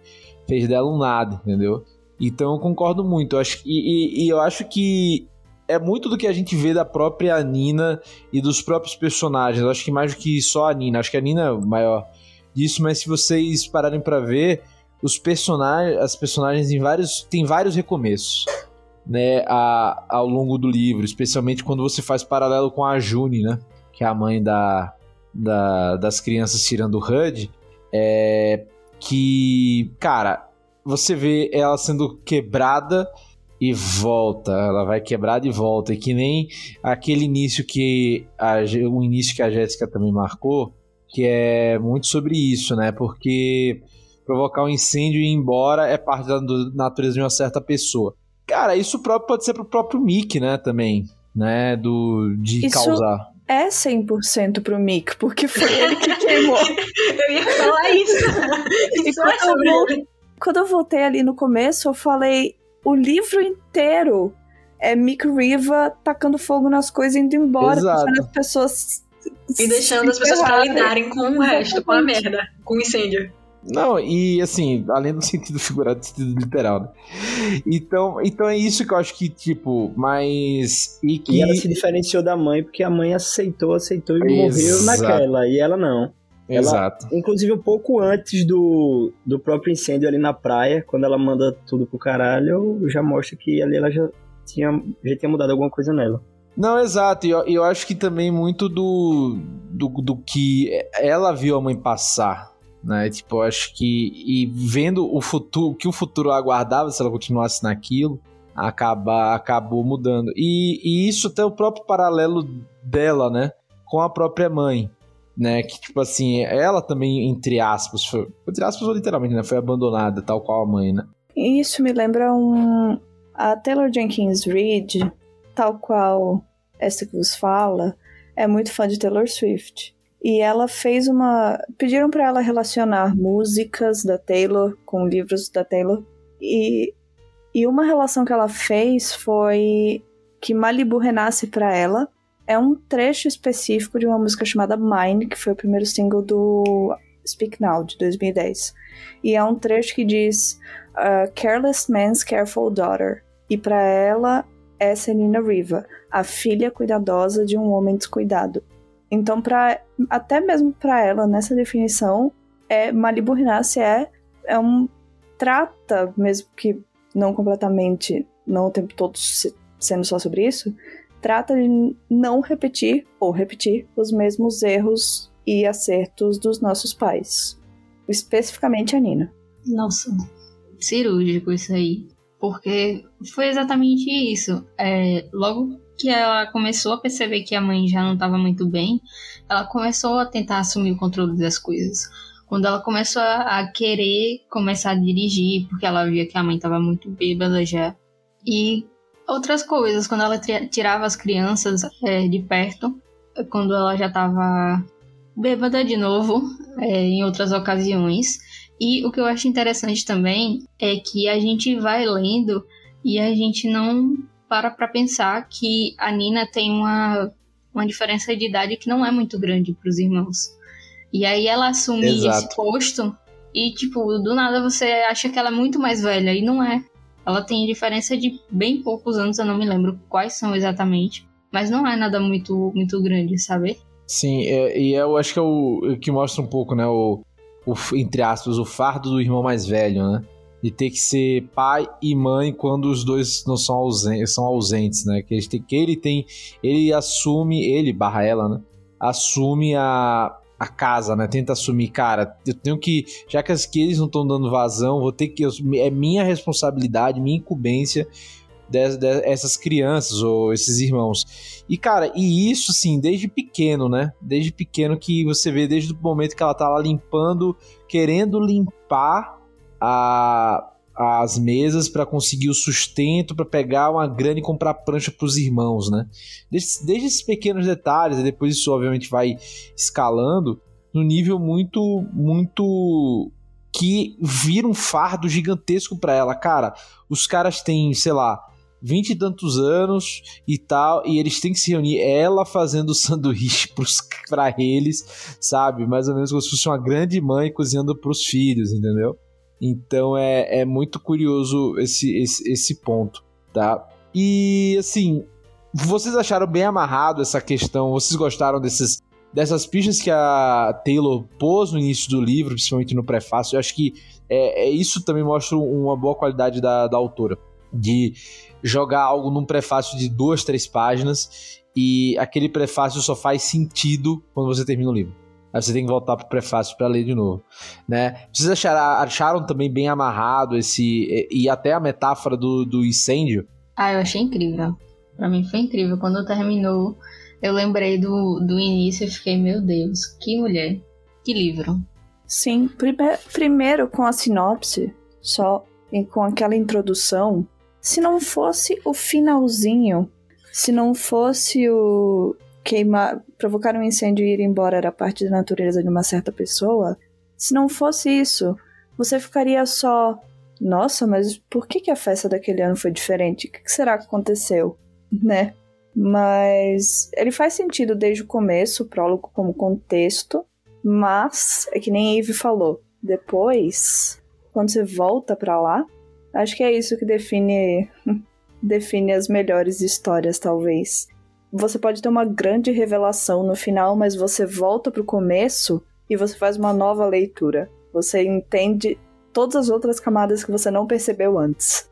fez dela um nada, entendeu? Então eu concordo muito. Eu acho, e, e, e eu acho que é muito do que a gente vê da própria Nina e dos próprios personagens. Acho que mais do que só a Nina. Acho que a Nina é o maior disso, mas se vocês pararem para ver, os personagens, as personagens em vários tem vários recomeços, né, a, ao longo do livro, especialmente quando você faz paralelo com a June, né, que é a mãe da, da das crianças tirando o HUD, é que, cara, você vê ela sendo quebrada e volta, ela vai quebrar de volta. E que nem aquele início que a, o início que a Jéssica também marcou, que é muito sobre isso, né? Porque provocar um incêndio e ir embora é parte da natureza de uma certa pessoa. Cara, isso próprio pode ser pro próprio Mick, né, também, né, do de isso causar. É 100% pro Mick, porque foi ele que queimou. (laughs) eu ia falar isso. isso é quando, eu, quando eu voltei ali no começo, eu falei, o livro inteiro é Mick Riva tacando fogo nas coisas e indo embora, Exato. deixando as pessoas. E deixando as pessoas pra lidarem com o resto, com a merda, com o incêndio. Não, e assim, além do sentido (laughs) figurado, do sentido literal, né? Então, então é isso que eu acho que, tipo, mas. E que. E ela se diferenciou da mãe, porque a mãe aceitou, aceitou e Exato. morreu naquela, e ela não. Ela, Exato. Inclusive, um pouco antes do, do próprio incêndio ali na praia, quando ela manda tudo pro caralho, já mostra que ali ela já tinha, já tinha mudado alguma coisa nela. Não, exato. E eu, eu acho que também muito do, do, do que ela viu a mãe passar, né? Tipo, eu acho que. E vendo o futuro, que o futuro aguardava se ela continuasse naquilo, acaba, acabou mudando. E, e isso até o próprio paralelo dela, né? Com a própria mãe né? Que, tipo assim, ela também, entre aspas, foi, entre aspas ou literalmente, né? Foi abandonada, tal qual a mãe, né? Isso me lembra um. A Taylor Jenkins Reid, tal qual essa que vos fala, é muito fã de Taylor Swift. E ela fez uma. Pediram para ela relacionar músicas da Taylor com livros da Taylor. E, e uma relação que ela fez foi que Malibu renasce para ela é um trecho específico de uma música chamada Mine, que foi o primeiro single do Speak Now, de 2010. E é um trecho que diz uh, Careless Man's Careful Daughter. E para ela, essa é Nina Riva, a filha cuidadosa de um homem descuidado. Então, pra, até mesmo para ela, nessa definição, é, Malibu Renasce é, é um. trata, mesmo que não completamente, não o tempo todo sendo só sobre isso, trata de não repetir ou repetir os mesmos erros e acertos dos nossos pais, especificamente a Nina. Nossa, cirúrgico isso aí. Porque foi exatamente isso. É, logo que ela começou a perceber que a mãe já não estava muito bem, ela começou a tentar assumir o controle das coisas. Quando ela começou a, querer começar a dirigir, porque ela via que a mãe estava muito bêbada já. E outras coisas, quando ela tirava as crianças é, de perto, quando ela já estava bêbada de novo, é, em outras ocasiões. E o que eu acho interessante também é que a gente vai lendo e a gente não para para pensar que a Nina tem uma, uma diferença de idade que não é muito grande para os irmãos. E aí ela assume Exato. esse posto e, tipo, do nada você acha que ela é muito mais velha e não é. Ela tem diferença de bem poucos anos, eu não me lembro quais são exatamente. Mas não é nada muito, muito grande, sabe? Sim, é, e eu acho que é o que mostra um pouco, né? O, o, entre aspas, o fardo do irmão mais velho, né? De ter que ser pai e mãe quando os dois não são ausentes, são ausentes né? Que ele tem, que ele tem, ele assume, ele barra ela, né? Assume a, a casa, né? Tenta assumir, cara, eu tenho que, já que, as, que eles não estão dando vazão, vou ter que, é minha responsabilidade, minha incumbência dessas crianças ou esses irmãos. E, cara, e isso, sim, desde pequeno, né? Desde pequeno que você vê, desde o momento que ela tá lá limpando, querendo limpar a, as mesas para conseguir o sustento, para pegar uma grana e comprar prancha para os irmãos, né? Desde, desde esses pequenos detalhes, e depois isso obviamente vai escalando no nível muito, muito que vira um fardo gigantesco para ela, cara. Os caras têm, sei lá, vinte e tantos anos e tal, e eles têm que se reunir, ela fazendo (laughs) sanduíche pra eles, sabe? Mais ou menos como se fosse uma grande mãe cozinhando pros filhos, entendeu? Então é, é muito curioso esse, esse, esse ponto, tá? E assim, vocês acharam bem amarrado essa questão? Vocês gostaram desses, dessas pistas que a Taylor pôs no início do livro, principalmente no prefácio? Eu acho que é, é isso também mostra uma boa qualidade da, da autora. De jogar algo num prefácio de duas, três páginas e aquele prefácio só faz sentido quando você termina o livro. Aí você tem que voltar pro prefácio para ler de novo, né? Vocês acharam, acharam também bem amarrado esse e até a metáfora do, do incêndio? Ah, eu achei incrível. Para mim foi incrível. Quando terminou, eu lembrei do, do início e fiquei, meu Deus, que mulher, que livro. Sim, prime primeiro com a sinopse, só e com aquela introdução, se não fosse o finalzinho, se não fosse o queimar, provocar um incêndio e ir embora era parte da natureza de uma certa pessoa, se não fosse isso, você ficaria só, nossa, mas por que, que a festa daquele ano foi diferente? O que, que será que aconteceu? Né? Mas ele faz sentido desde o começo, o prólogo como contexto, mas é que nem a Eve falou. Depois, quando você volta para lá, acho que é isso que define (laughs) define as melhores histórias, talvez você pode ter uma grande revelação no final, mas você volta pro começo e você faz uma nova leitura. Você entende todas as outras camadas que você não percebeu antes.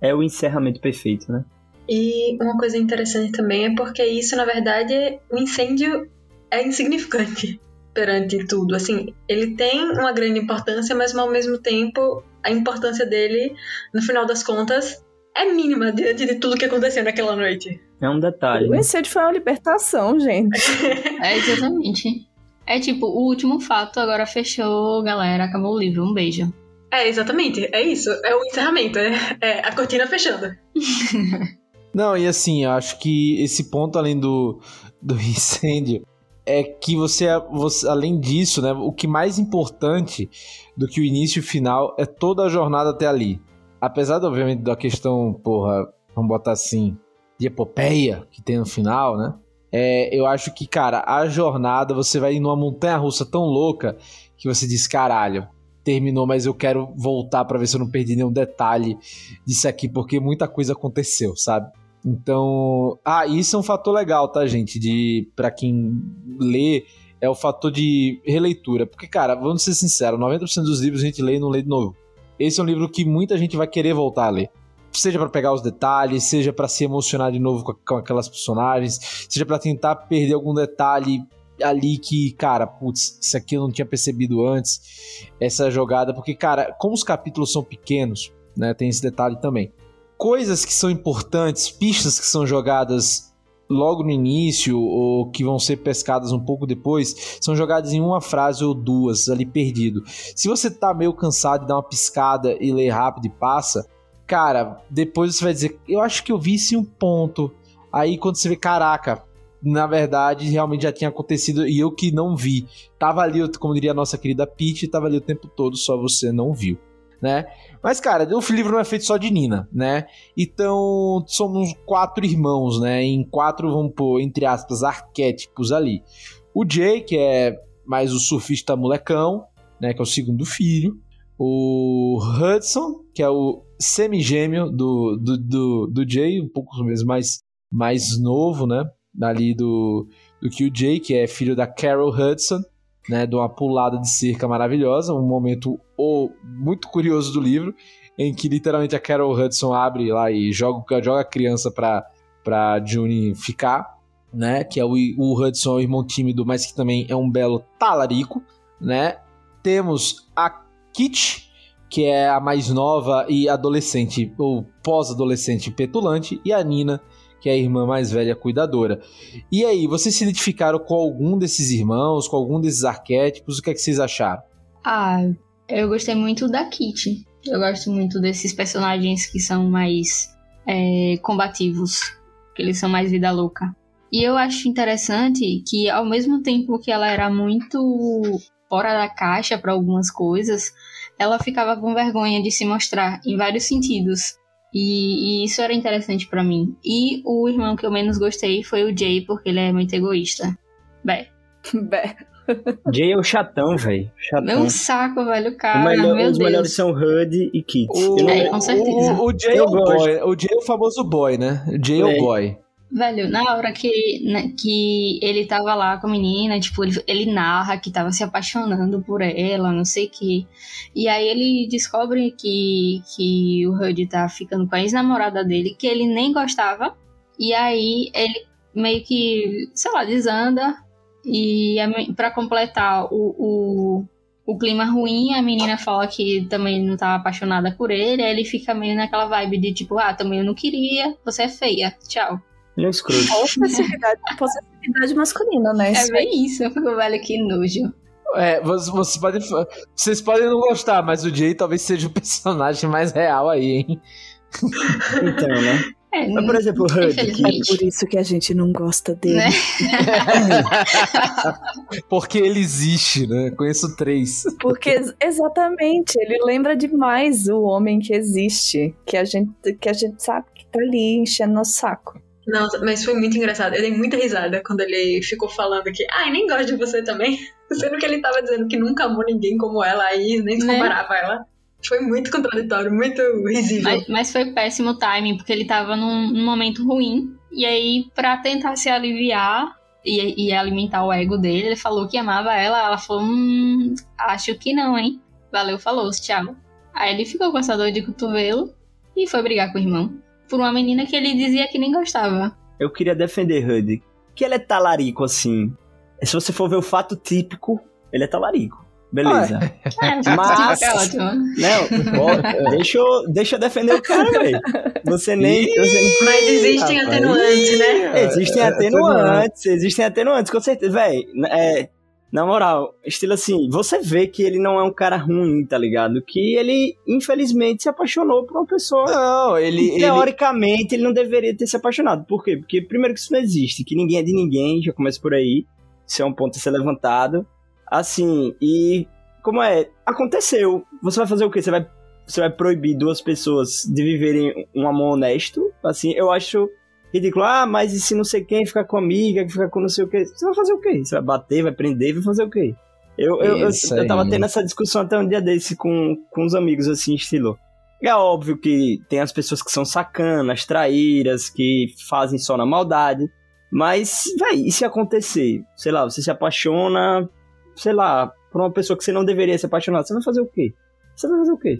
É o encerramento perfeito, né? E uma coisa interessante também é porque isso, na verdade, o incêndio é insignificante (laughs) perante tudo. Assim, ele tem uma grande importância, mas ao mesmo tempo a importância dele, no final das contas, é mínima diante de tudo que aconteceu naquela noite. É um detalhe. O incêndio foi uma libertação, gente. (laughs) é, exatamente. É tipo, o último fato agora fechou, galera, acabou o livro. Um beijo. É, exatamente. É isso. É o encerramento. É, é a cortina fechando. (laughs) Não, e assim, eu acho que esse ponto, além do, do (laughs) incêndio, é que você, você, além disso, né, o que mais importante do que o início e o final é toda a jornada até ali apesar, obviamente, da questão, porra, vamos botar assim, de epopeia que tem no final, né? É, eu acho que, cara, a jornada, você vai numa montanha russa tão louca que você diz, caralho, terminou, mas eu quero voltar para ver se eu não perdi nenhum detalhe disso aqui, porque muita coisa aconteceu, sabe? Então, ah, isso é um fator legal, tá, gente? De para quem lê, é o fator de releitura, porque cara, vamos ser sinceros, 90% dos livros a gente lê e não lê de novo esse é um livro que muita gente vai querer voltar a ler. Seja para pegar os detalhes, seja para se emocionar de novo com, com aquelas personagens, seja para tentar perder algum detalhe ali que, cara, putz, isso aqui eu não tinha percebido antes, essa jogada, porque, cara, como os capítulos são pequenos, né, tem esse detalhe também. coisas que são importantes, pistas que são jogadas logo no início ou que vão ser pescadas um pouco depois, são jogadas em uma frase ou duas ali perdido. Se você tá meio cansado de dar uma piscada e ler rápido e passa, cara, depois você vai dizer, eu acho que eu vi sim um ponto. Aí quando você vê, caraca, na verdade realmente já tinha acontecido e eu que não vi. Tava ali, como diria a nossa querida Peach, tava ali o tempo todo, só você não viu, né? Mas, cara, o livro não é feito só de Nina, né? Então, somos quatro irmãos, né? Em quatro, vamos pôr, entre aspas, arquétipos ali. O Jay, que é mais o surfista molecão, né? Que é o segundo filho. O Hudson, que é o semigêmeo do, do, do, do Jay, um pouco mais, mais novo, né? Ali do, do que o Jay, que é filho da Carol Hudson né, de uma pulada de cerca maravilhosa, um momento oh, muito curioso do livro, em que literalmente a Carol Hudson abre lá e joga, joga a criança pra, pra June ficar, né, que é o, o Hudson, o irmão tímido, mas que também é um belo talarico, né. Temos a Kit, que é a mais nova e adolescente, ou pós-adolescente petulante, e a Nina, que é a irmã mais velha cuidadora. E aí, vocês se identificaram com algum desses irmãos, com algum desses arquétipos? O que é que vocês acharam? Ah, eu gostei muito da Kitty. Eu gosto muito desses personagens que são mais é, combativos, que eles são mais vida louca. E eu acho interessante que, ao mesmo tempo que ela era muito fora da caixa para algumas coisas, ela ficava com vergonha de se mostrar em vários sentidos. E, e isso era interessante para mim. E o irmão que eu menos gostei foi o Jay, porque ele é muito egoísta. Bé. Bé. (laughs) Jay é o chatão, velho. É um saco, velho, cara. Melhor, meu os Deus. melhores são Hud e Kit. O, É, com certeza. O, o Jay é o boy. O Jay é o famoso boy, né? O Jay é, É. o boy. Velho, na hora que, né, que ele tava lá com a menina, tipo, ele, ele narra que tava se apaixonando por ela, não sei o que. E aí ele descobre que, que o Hud tá ficando com a ex-namorada dele, que ele nem gostava. E aí ele meio que, sei lá, desanda. E a me- pra completar o, o, o clima ruim, a menina fala que também não tava apaixonada por ele. Aí ele fica meio naquela vibe de tipo, ah, também eu não queria, você é feia, tchau. Ele é escroto. Possessividade, possessividade masculina, né? É Isso bem isso, eu fico velho que nojo. É, vocês, vocês podem, vocês podem não gostar, mas o Jay talvez seja o (laughs) personagem mais real aí, hein? Então, né? É, Mas, por exemplo, o Hud, É por isso que a gente não gosta dele. Né? (laughs) Porque ele existe, né? Conheço três. Porque ex- exatamente, ele lembra demais o homem que existe, que a gente, que a gente sabe que tá ali enchendo nosso saco. Nossa, mas foi muito engraçado. Eu dei muita risada quando ele ficou falando que, ai, nem gosto de você também. (laughs) Sendo que ele tava dizendo que nunca amou ninguém como ela aí, nem se Né? comparava a ela. Foi muito contraditório, muito risível. mas, mas foi péssimo timing, porque ele tava num, num momento ruim. E aí, pra tentar se aliviar e, e alimentar o ego dele, ele falou que amava ela. Ela falou: Hum, acho que não, hein? Valeu, falou, tchau. Aí ele ficou com essa dor de cotovelo e foi brigar com o irmão. Por uma menina que ele dizia que nem gostava. Eu queria defender Hud. Que ele é talarico, assim. Se você for ver o fato típico, ele é talarico. Beleza. É, Mas- é. Não, ó, deixa, eu, deixa eu defender o cara, velho. Você nem. Você Mas existem atenuantes, né? Existem É, atenuantes, existem atenuantes, com certeza. Véi, é, na moral, estilo assim, você vê que ele não é um cara ruim, tá ligado? Que ele, infelizmente, se apaixonou por uma pessoa. Não, ele. que, ele teoricamente, ele não deveria ter se apaixonado. Por quê? Porque, primeiro, que isso não existe, que ninguém é de ninguém, já começa por aí. Isso é um ponto a ser levantado. Assim, e. Como é? Aconteceu. Você vai fazer o quê? Você vai, você vai proibir duas pessoas de viverem um amor honesto? Assim, eu acho ridículo. Ah, mas e se não sei quem ficar com amiga, que ficar com não sei o quê? Você vai fazer o quê? Você vai bater, vai prender, vai fazer o quê? Eu, eu, eu, eu tava tendo essa discussão até um dia desse com, com uns amigos, assim, estilo. É óbvio que tem as pessoas que são sacanas, traíras, que fazem só na maldade. Mas, véi, e se acontecer? Sei lá, você se apaixona, sei lá, por uma pessoa que você não deveria se apaixonar. Você vai fazer o quê? Você vai fazer o quê?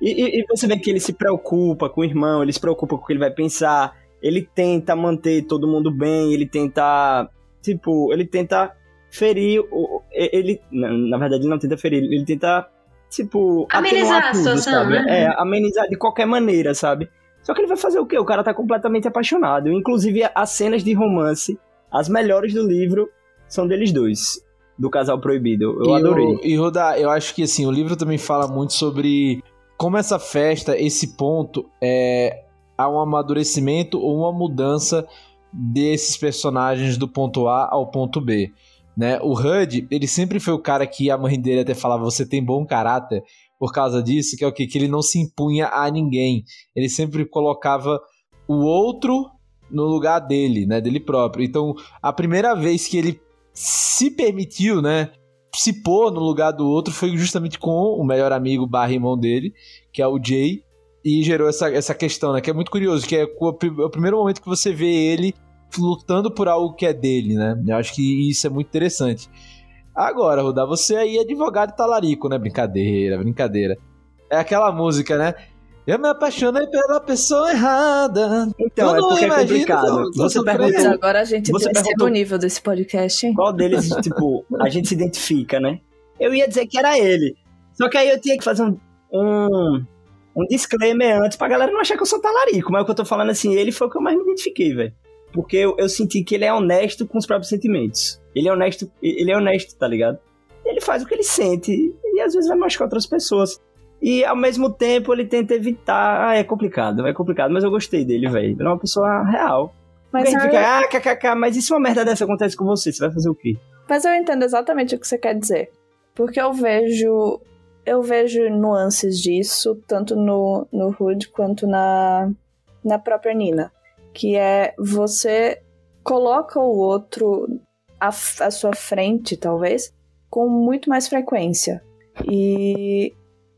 E, e- e você vê que ele se preocupa com o irmão, ele se preocupa com o que ele vai pensar. Ele tenta manter todo mundo bem, ele tenta. Tipo, ele tenta ferir. o- Ele. Na, verdade, ele não tenta ferir, ele tenta, tipo. Amenizar a situação, sabe? né? É, amenizar de qualquer maneira, sabe? Só que ele vai fazer o quê? O cara tá completamente apaixonado. Inclusive, as cenas de romance, as melhores do livro, são deles dois. Do casal proibido. Eu e adorei. O, e Roda, eu acho que assim, o livro também fala muito sobre como essa festa, esse ponto, é há um amadurecimento ou uma mudança desses personagens do ponto A ao ponto B. Né? O HUD, ele sempre foi o cara que a mãe dele até falava: você tem bom caráter por causa disso, que é o que? Que ele não se impunha a ninguém. Ele sempre colocava o outro no lugar dele, né? Dele próprio. Então, a primeira vez que ele se permitiu, né? Se pôr no lugar do outro foi justamente com o melhor amigo barra irmão dele, que é o Jay, e gerou essa, essa questão, né? Que é muito curioso, que é o primeiro momento que você vê ele lutando por algo que é dele, né? Eu acho que isso é muito interessante. Agora, Rudá, você aí é advogado talarico, né? Brincadeira, brincadeira. É aquela música, né? Eu me apaixonei pela pessoa errada. Então, é porque é complicado. Você perguntou, agora a gente você perguntou o nível desse podcast, hein? Qual deles, (laughs) tipo, a gente se identifica, né? Eu ia dizer que era ele. Só que aí eu tinha que fazer um, um, um disclaimer antes pra galera não achar que eu sou talarico. Mas o que eu tô falando assim, ele foi o que eu mais me identifiquei, velho. Porque eu, eu senti que ele é honesto com os próprios sentimentos. Ele é honesto, ele é honesto, tá ligado? Ele faz o que ele sente e às vezes vai machucar outras pessoas. E ao mesmo tempo ele tenta evitar. Ah, é complicado, é complicado, mas eu gostei dele, velho. Ele é uma pessoa real. Mas a gente fica, ah, kkk, mas e se uma merda dessa acontece com você? Você vai fazer o quê? Mas eu entendo exatamente o que você quer dizer. Porque eu vejo. Eu vejo nuances disso, tanto no, no Hood quanto na, na própria Nina. Que é você coloca o outro à, à sua frente, talvez, com muito mais frequência. E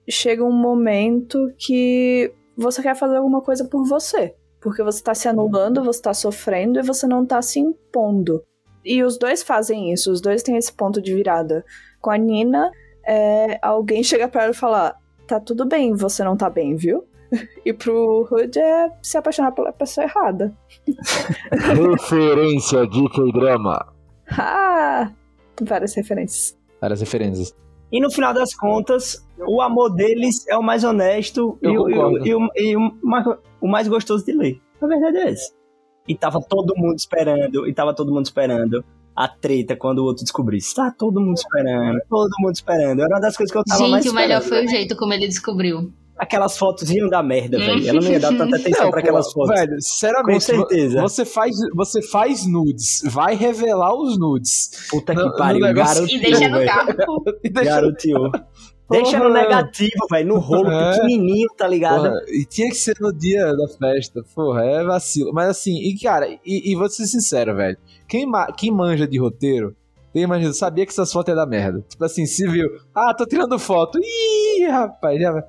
chega um momento que você quer fazer alguma coisa por você. Porque você tá se anulando, você tá sofrendo e você não tá se impondo. E os dois fazem isso, os dois têm esse ponto de virada. Com a Nina, é, alguém chega pra ela e fala: tá tudo bem, você não tá bem, viu? (laughs) E pro Hood é se apaixonar pela pessoa errada. (laughs) Referência de K-drama. Ah! Várias referências. Várias referências. E no final das contas, o amor deles é o mais honesto e, o, e, o, e o, mais, o, mais, gostoso de ler. A verdade é essa. E tava todo mundo esperando, e tava todo mundo esperando a treta quando o outro descobrisse. Tá todo mundo esperando, todo mundo esperando. Era uma das coisas que eu tava Gente, mais esperando. Gente, o melhor foi o jeito como ele descobriu aquelas fotos iam dar merda, velho. Ela não ia dar tanta (laughs) atenção para aquelas fotos. Velho, sinceramente, com certeza. Você faz, você faz nudes, vai revelar os nudes. Puta que pariu, garoto. E deixa no carro. Garoteou. (laughs) Deixa no negativo, velho, no rolo é. pequenininho, tá ligado? Porra, e tinha que ser no dia da festa, porra, é vacilo. Mas assim, e cara, e, e vou ser sincero, velho, quem, quem manja de roteiro, tem imagina, sabia que essas fotos iam dar merda. Tipo assim, se viu, ah, tô tirando foto, ih, rapaz, já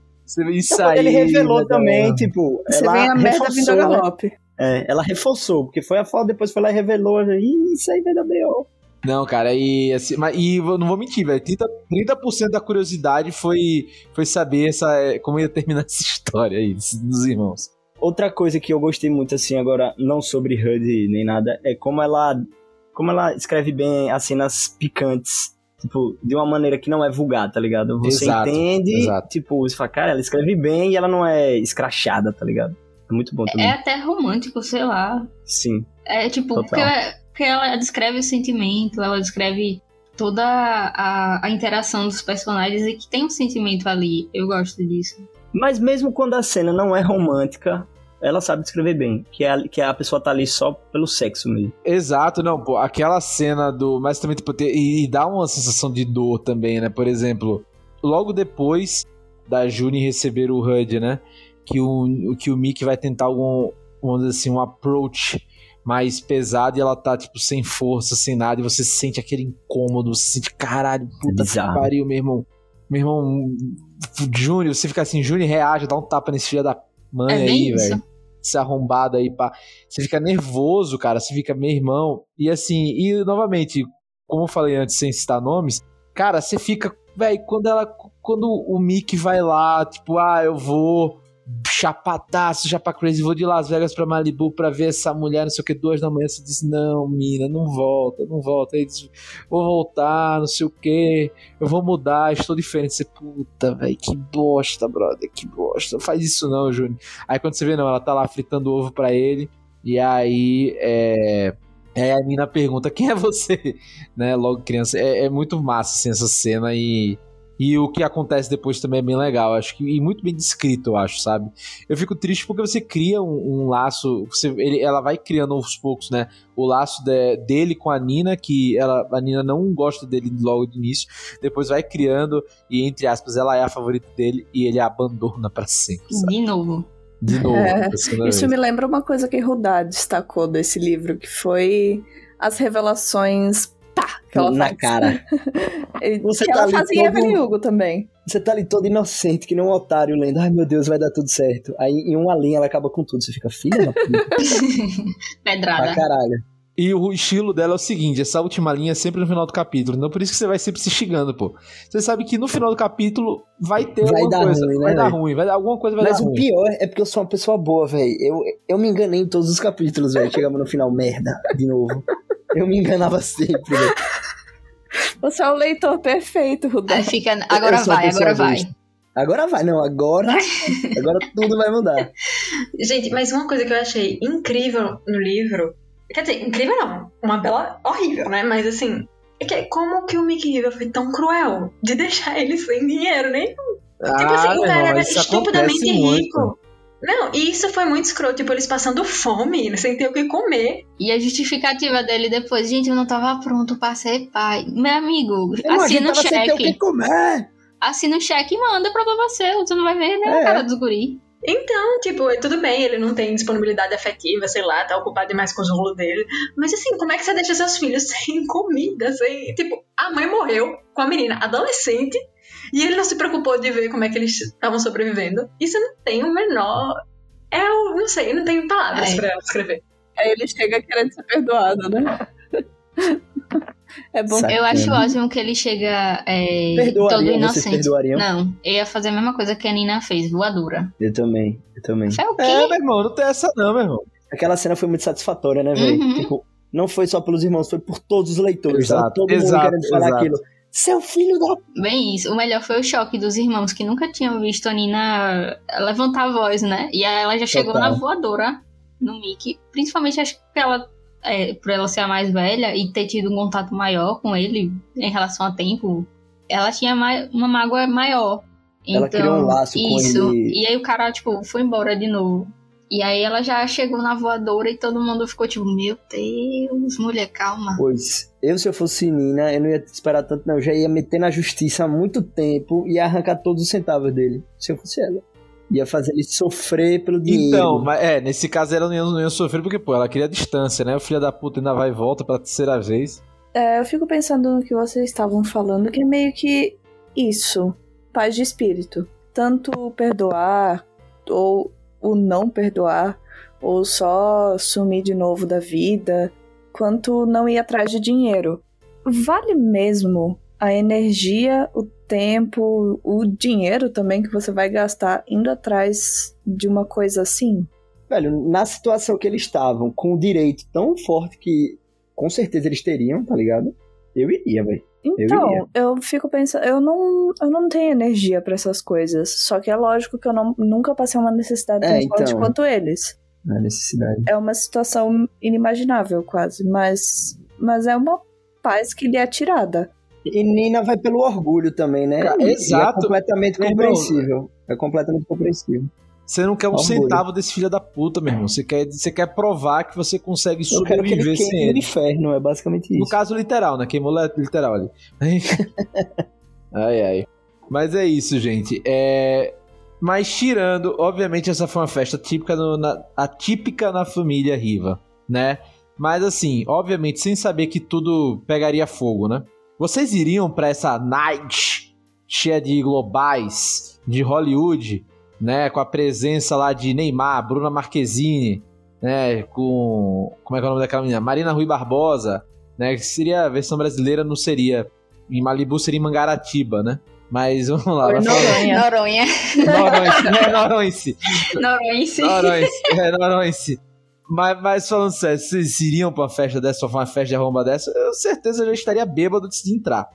isso aí. Ele revelou também, tipo. Você vem a merda vindo a galope. Né? É, ela reforçou, porque foi a foto, depois foi lá e revelou. Ih, isso aí vai dar B.O. Não, cara, e assim, mas, e não vou mentir, velho. 30%, 30 da curiosidade foi, foi saber essa, é, como ia terminar (laughs) essa história aí dos irmãos. Outra coisa que eu gostei muito, assim, agora, não sobre HUD nem nada, é como ela. Como ela escreve bem as cenas picantes tipo, de uma maneira que não é vulgar, tá ligado? Você exato, entende, exato. tipo, você fala, cara, ela escreve bem e ela não é escrachada, tá ligado? É muito bom também. É até romântico, sei lá. Sim. É tipo, porque ela, porque ela descreve o sentimento, ela descreve toda a, a interação dos personagens e que tem um sentimento ali. Eu gosto disso. Mas mesmo quando a cena não é romântica, ela sabe descrever bem, que, é, que a pessoa tá ali só pelo sexo mesmo. Exato, não, pô, aquela cena do. Mas também, tipo, ter, e, e dá uma sensação de dor também, né? Por exemplo, logo depois da Juni receber o HUD, né? Que o, que o Mickey vai tentar algum, vamos dizer assim, um approach mais pesado e ela tá, tipo, sem força, sem nada, e você sente aquele incômodo, você sente, caralho, puta que pariu, meu irmão. Meu irmão, Júnior, você fica assim, Júnior reage, dá um tapa nesse filho da mãe é aí, velho se arrombado aí, pá. Você fica nervoso, cara. Você fica, meu irmão. E assim, e novamente, como eu falei antes, sem citar nomes, cara, você fica, velho, quando ela. Quando o Mickey vai lá, tipo, ah, eu vou chapadaço, pra crazy, vou de Las Vegas pra Malibu pra ver essa mulher, não sei o que, duas da manhã, você diz, não, mina, não volta, não volta, aí diz, vou voltar, não sei o que, eu vou mudar, estou diferente, você, puta, velho, que bosta, brother, que bosta, não faz isso não, Júnior. Aí quando você vê, não, ela tá lá fritando ovo pra ele, e aí, é... Aí a mina pergunta, quem é você? (laughs) né, logo criança, é, é muito massa, assim, essa cena e... E o que acontece depois também é bem legal, acho que e muito bem descrito, eu acho, sabe? Eu fico triste porque você cria um, um laço, você, ele, ela vai criando aos poucos, né? O laço de, dele com a Nina, que ela, a Nina não gosta dele logo de início, depois vai criando e entre aspas ela é a favorita dele e ele a abandona para sempre. Sabe? De novo. De novo. É, isso me lembra uma coisa que Rudá destacou desse livro, que foi as revelações que ela Na faz. cara. (laughs) Você que ela ali fazia todo- Evelyn Hugo também. Você tá ali todo inocente, que nem um otário, lendo, ai meu Deus, vai dar tudo certo. Aí em uma linha ela acaba com tudo. Você fica, filha da puta, (laughs) pra Pedrada. caralho. E o estilo dela é o seguinte: essa última linha é sempre no final do capítulo. Então por isso que você vai sempre se xingando, pô. Você sabe que no final do capítulo vai ter Vai alguma dar coisa. ruim, né, vai dar velho? ruim, vai dar alguma coisa vai Mas dar o ruim. pior é porque eu sou uma pessoa boa, velho. Eu, eu me enganei em todos os capítulos, velho. Chegava no final, merda, de novo. Eu me enganava sempre, velho. Você é o leitor perfeito, Rudá. Aí fica. Agora vai, agora vai. Agora vai, não, agora. Agora tudo vai mudar. (laughs) Gente, mas uma coisa que eu achei incrível no livro. Quer dizer, incrível não. Uma bela. horrível, né? Mas assim. É que como que o Mickey River foi tão cruel de (laughs) deixar ele sem dinheiro nenhum? Tipo assim, Ah, o cara era estupidamente rico. Não, e isso foi muito escroto. Tipo, eles passando fome, sem ter o que comer. E a justificativa dele depois, gente, eu não tava pronto pra ser pai. Meu amigo, gente assina o tava sem ter o que cheque. comer. Assina o cheque e manda pra você. Você não vai ver, né? É. A cara dos guri. Então, tipo, tudo bem, ele não tem disponibilidade afetiva, sei lá, tá ocupado demais com os rolos dele. Mas assim, como é que você deixa seus filhos (laughs) sem comida? Sem. Tipo, a mãe morreu com a menina adolescente e ele não se preocupou de ver como é que eles estavam sobrevivendo. Isso não tem o menor. É o. Não sei, não tenho palavras É. pra escrever. Aí ele chega querendo ser perdoado, né? (laughs) É bom. Sabe. Eu acho Bacana. ótimo que ele chega é, todo inocente. perdoariam? Não, eu ia fazer a mesma coisa que a Nina fez, voadora. Eu também, eu também. Foi o quê? É, meu irmão, não tem essa não, meu irmão. Aquela cena foi muito satisfatória, né, velho? Uhum. Tipo, não foi só pelos irmãos, foi por todos os leitores. Exato, Tava todo exato, mundo querendo falar exato. aquilo. Seu filho da. Bem isso. O melhor foi o choque dos irmãos que nunca tinham visto a Nina levantar a voz, né? E aí ela já chegou Total. na voadora no Mickey. Principalmente acho que ela, é, por ela ser a mais velha e ter tido um contato maior com ele em relação a tempo, ela tinha uma mágoa maior. Ela então, criou um laço com isso. ele. E aí o cara, tipo, foi embora de novo. E aí ela já chegou na voadora e todo mundo ficou tipo, meu Deus, mulher, calma. Pois, eu se eu fosse Nina, eu não ia esperar tanto, não. Eu já ia meter na justiça há muito tempo e arrancar todos os centavos dele. Se eu fosse ela. Ia fazer ele sofrer pelo dinheiro. Então, mas é, nesse caso ela não ia, não ia sofrer porque, pô, ela queria distância, né? O filho da puta ainda vai e volta pela terceira vez. É, eu fico pensando no que vocês estavam falando, que é meio que isso, paz de espírito. Tanto perdoar, ou o não perdoar, ou só sumir de novo da vida, quanto não ir atrás de dinheiro. Vale mesmo a energia, o tempo, o dinheiro também que você vai gastar indo atrás de uma coisa assim? Velho, na situação que eles estavam, com o direito tão forte que com certeza eles teriam, tá ligado? Eu iria, velho. Então, iria. eu, fico pensando, eu não, eu não tenho energia pra essas coisas. Só que é lógico que eu não, nunca passei uma necessidade tão É, forte então. quanto eles. Na necessidade. É uma situação inimaginável, quase. Mas, mas é uma paz que lhe é tirada. E Nina vai pelo orgulho também, né? Cara, e exato. É completamente compreensível. É completamente compreensível. Você não quer um Orgulho. centavo desse filho da puta, meu irmão. Você quer, você quer provar que você consegue Eu quero que ele sobreviver sem no ele. inferno, é basicamente No isso. caso literal, né? Queimou literal ali. (laughs) ai, ai. Mas é isso, gente. É... Mas tirando, obviamente essa foi uma festa típica no- na, atípica na família Riva, né? Mas assim, obviamente sem saber que tudo pegaria fogo, né? Vocês iriam pra essa night cheia de globais de Hollywood, né? Com a presença lá de Neymar, Bruna Marquezine, né? Com como é que é o nome daquela menina? Marina Rui Barbosa, né? Que seria a versão brasileira, não seria. Em Malibu seria em Mangaratiba, né? Mas vamos lá. Noronha. Noronha. Noronha. É, Noronha. Noronhense. Noronha. É, Noronha. Mas, mas falando sério, vocês iriam pra uma festa dessa, pra uma festa de arromba dessa, eu certeza já estaria bêbado antes de entrar.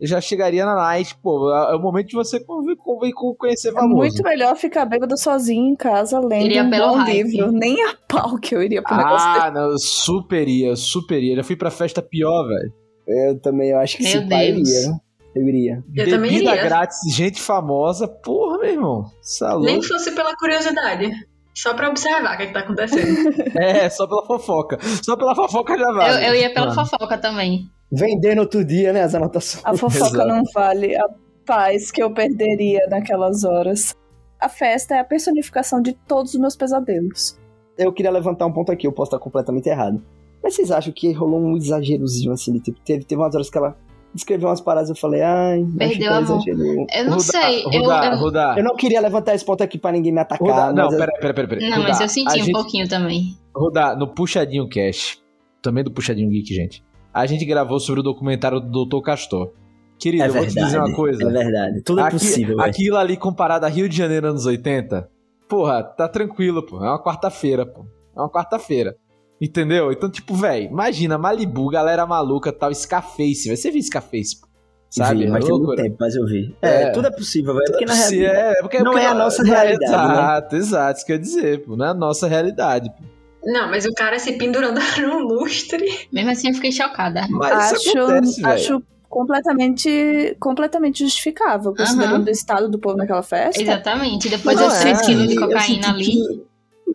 Eu já chegaria na night, pô, é o momento de você conv- conv- conhecer É famoso. muito melhor ficar bêbado sozinho em casa, lendo Iria um pelo bom hype. livro. Nem a pau que eu iria pro negócio. Ah, não, eu super ia, eu super ia. Já fui pra festa pior, velho. Eu também, eu acho que Meu se eu iria. Eu iria. Eu também Bebida iria. grátis, gente famosa, porra, meu irmão. É louco. Nem fosse pela curiosidade. Só pra observar o que, é que tá acontecendo. (laughs) É, só pela fofoca. Só pela fofoca já Eu, vale. eu ia pela Ah. fofoca também. Vender no outro dia, né, as anotações. A fofoca Exato. não vale a paz que eu perderia naquelas horas. A festa é a personificação de todos os meus pesadelos. Eu queria levantar um ponto aqui, eu posso estar completamente errado. Mas vocês acham que rolou um exagerozinho assim, de tipo, teve, teve umas horas que ela escreveu umas paradas eu falei, ai, Perdeu a mão. Eu não Rudá, sei. eu- Rudá, eu, Rudá, Eu não queria levantar esse ponto aqui pra ninguém me atacar, Rudá, não, mas eu- peraí, peraí, peraí. Não, mas eu senti um gente- pouquinho também. Rodar no Puxadinho Cash, também do Puxadinho Geek, gente. A gente gravou sobre o documentário do Dr. Castor. Querido, é eu vou verdade. te dizer uma coisa. É verdade. Tudo é Aqui- possível, velho. aquilo ali comparado a Rio de Janeiro anos 80, porra, tá tranquilo, pô. É uma quarta-feira, pô. É uma quarta-feira. Entendeu? Então, tipo, velho, imagina Malibu, galera maluca, tal, Scarface, vai Você viu Scarface, pô. Sabe? Vi, mas É tem muito loucura. tempo, mas eu vi. É. É, tudo é possível, velho. Porque na Se realidade. é, porque, não porque é a nossa é, realidade, né? Exato, exato. Isso quer dizer, pô. Não é a nossa realidade. Pô. Não, mas o cara se pendurando (laughs) num lustre. Mesmo assim, eu fiquei chocada. Mas isso acho, acontece, velho. acho completamente, completamente justificável, considerando o estado do povo naquela festa. Exatamente. Depois Mas dos eu 3 senti- quilos de cocaína ali. que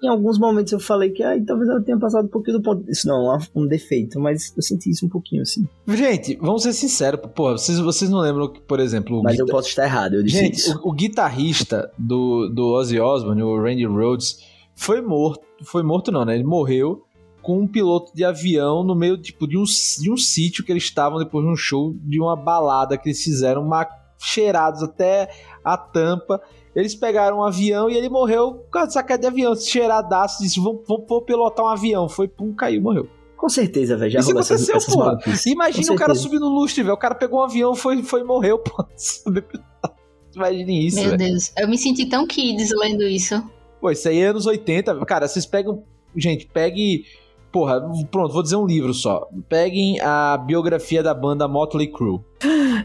Em alguns momentos eu falei que ai, talvez ela tenha passado um pouquinho do ponto. Isso não, é um defeito, mas eu senti isso um pouquinho assim. Gente, vamos ser sinceros, pô. Porra, vocês, vocês não lembram que, por exemplo, o Mas eu guita- posso estar errado, eu disse Gente, isso. o, o guitarrista do, do Ozzy Osbourne, o Randy Rhoads, foi morto. Foi morto não, né? Ele morreu com um piloto de avião no meio tipo, de, um, de um sítio que eles estavam depois de um show de uma balada que eles fizeram, uma, cheirados até a tampa. Eles pegaram um avião e ele morreu por causa dessa queda de avião, cheiradaço, disse, vamos, vamos, vamos pilotar um avião. Foi, pum, caiu, morreu. Com certeza, velho. Já Isso aconteceu, essas porra. Imagina Com o cara subir no lustre, velho. O cara pegou um avião, foi, foi e morreu, pô. (laughs) Imagine isso, Meu velho. Deus. Eu me senti tão kids lendo isso. Pô, isso aí é anos 80. Cara, vocês pegam. Gente, pegue. Porra, pronto, vou dizer um livro só. Peguem a biografia da banda Motley Crue.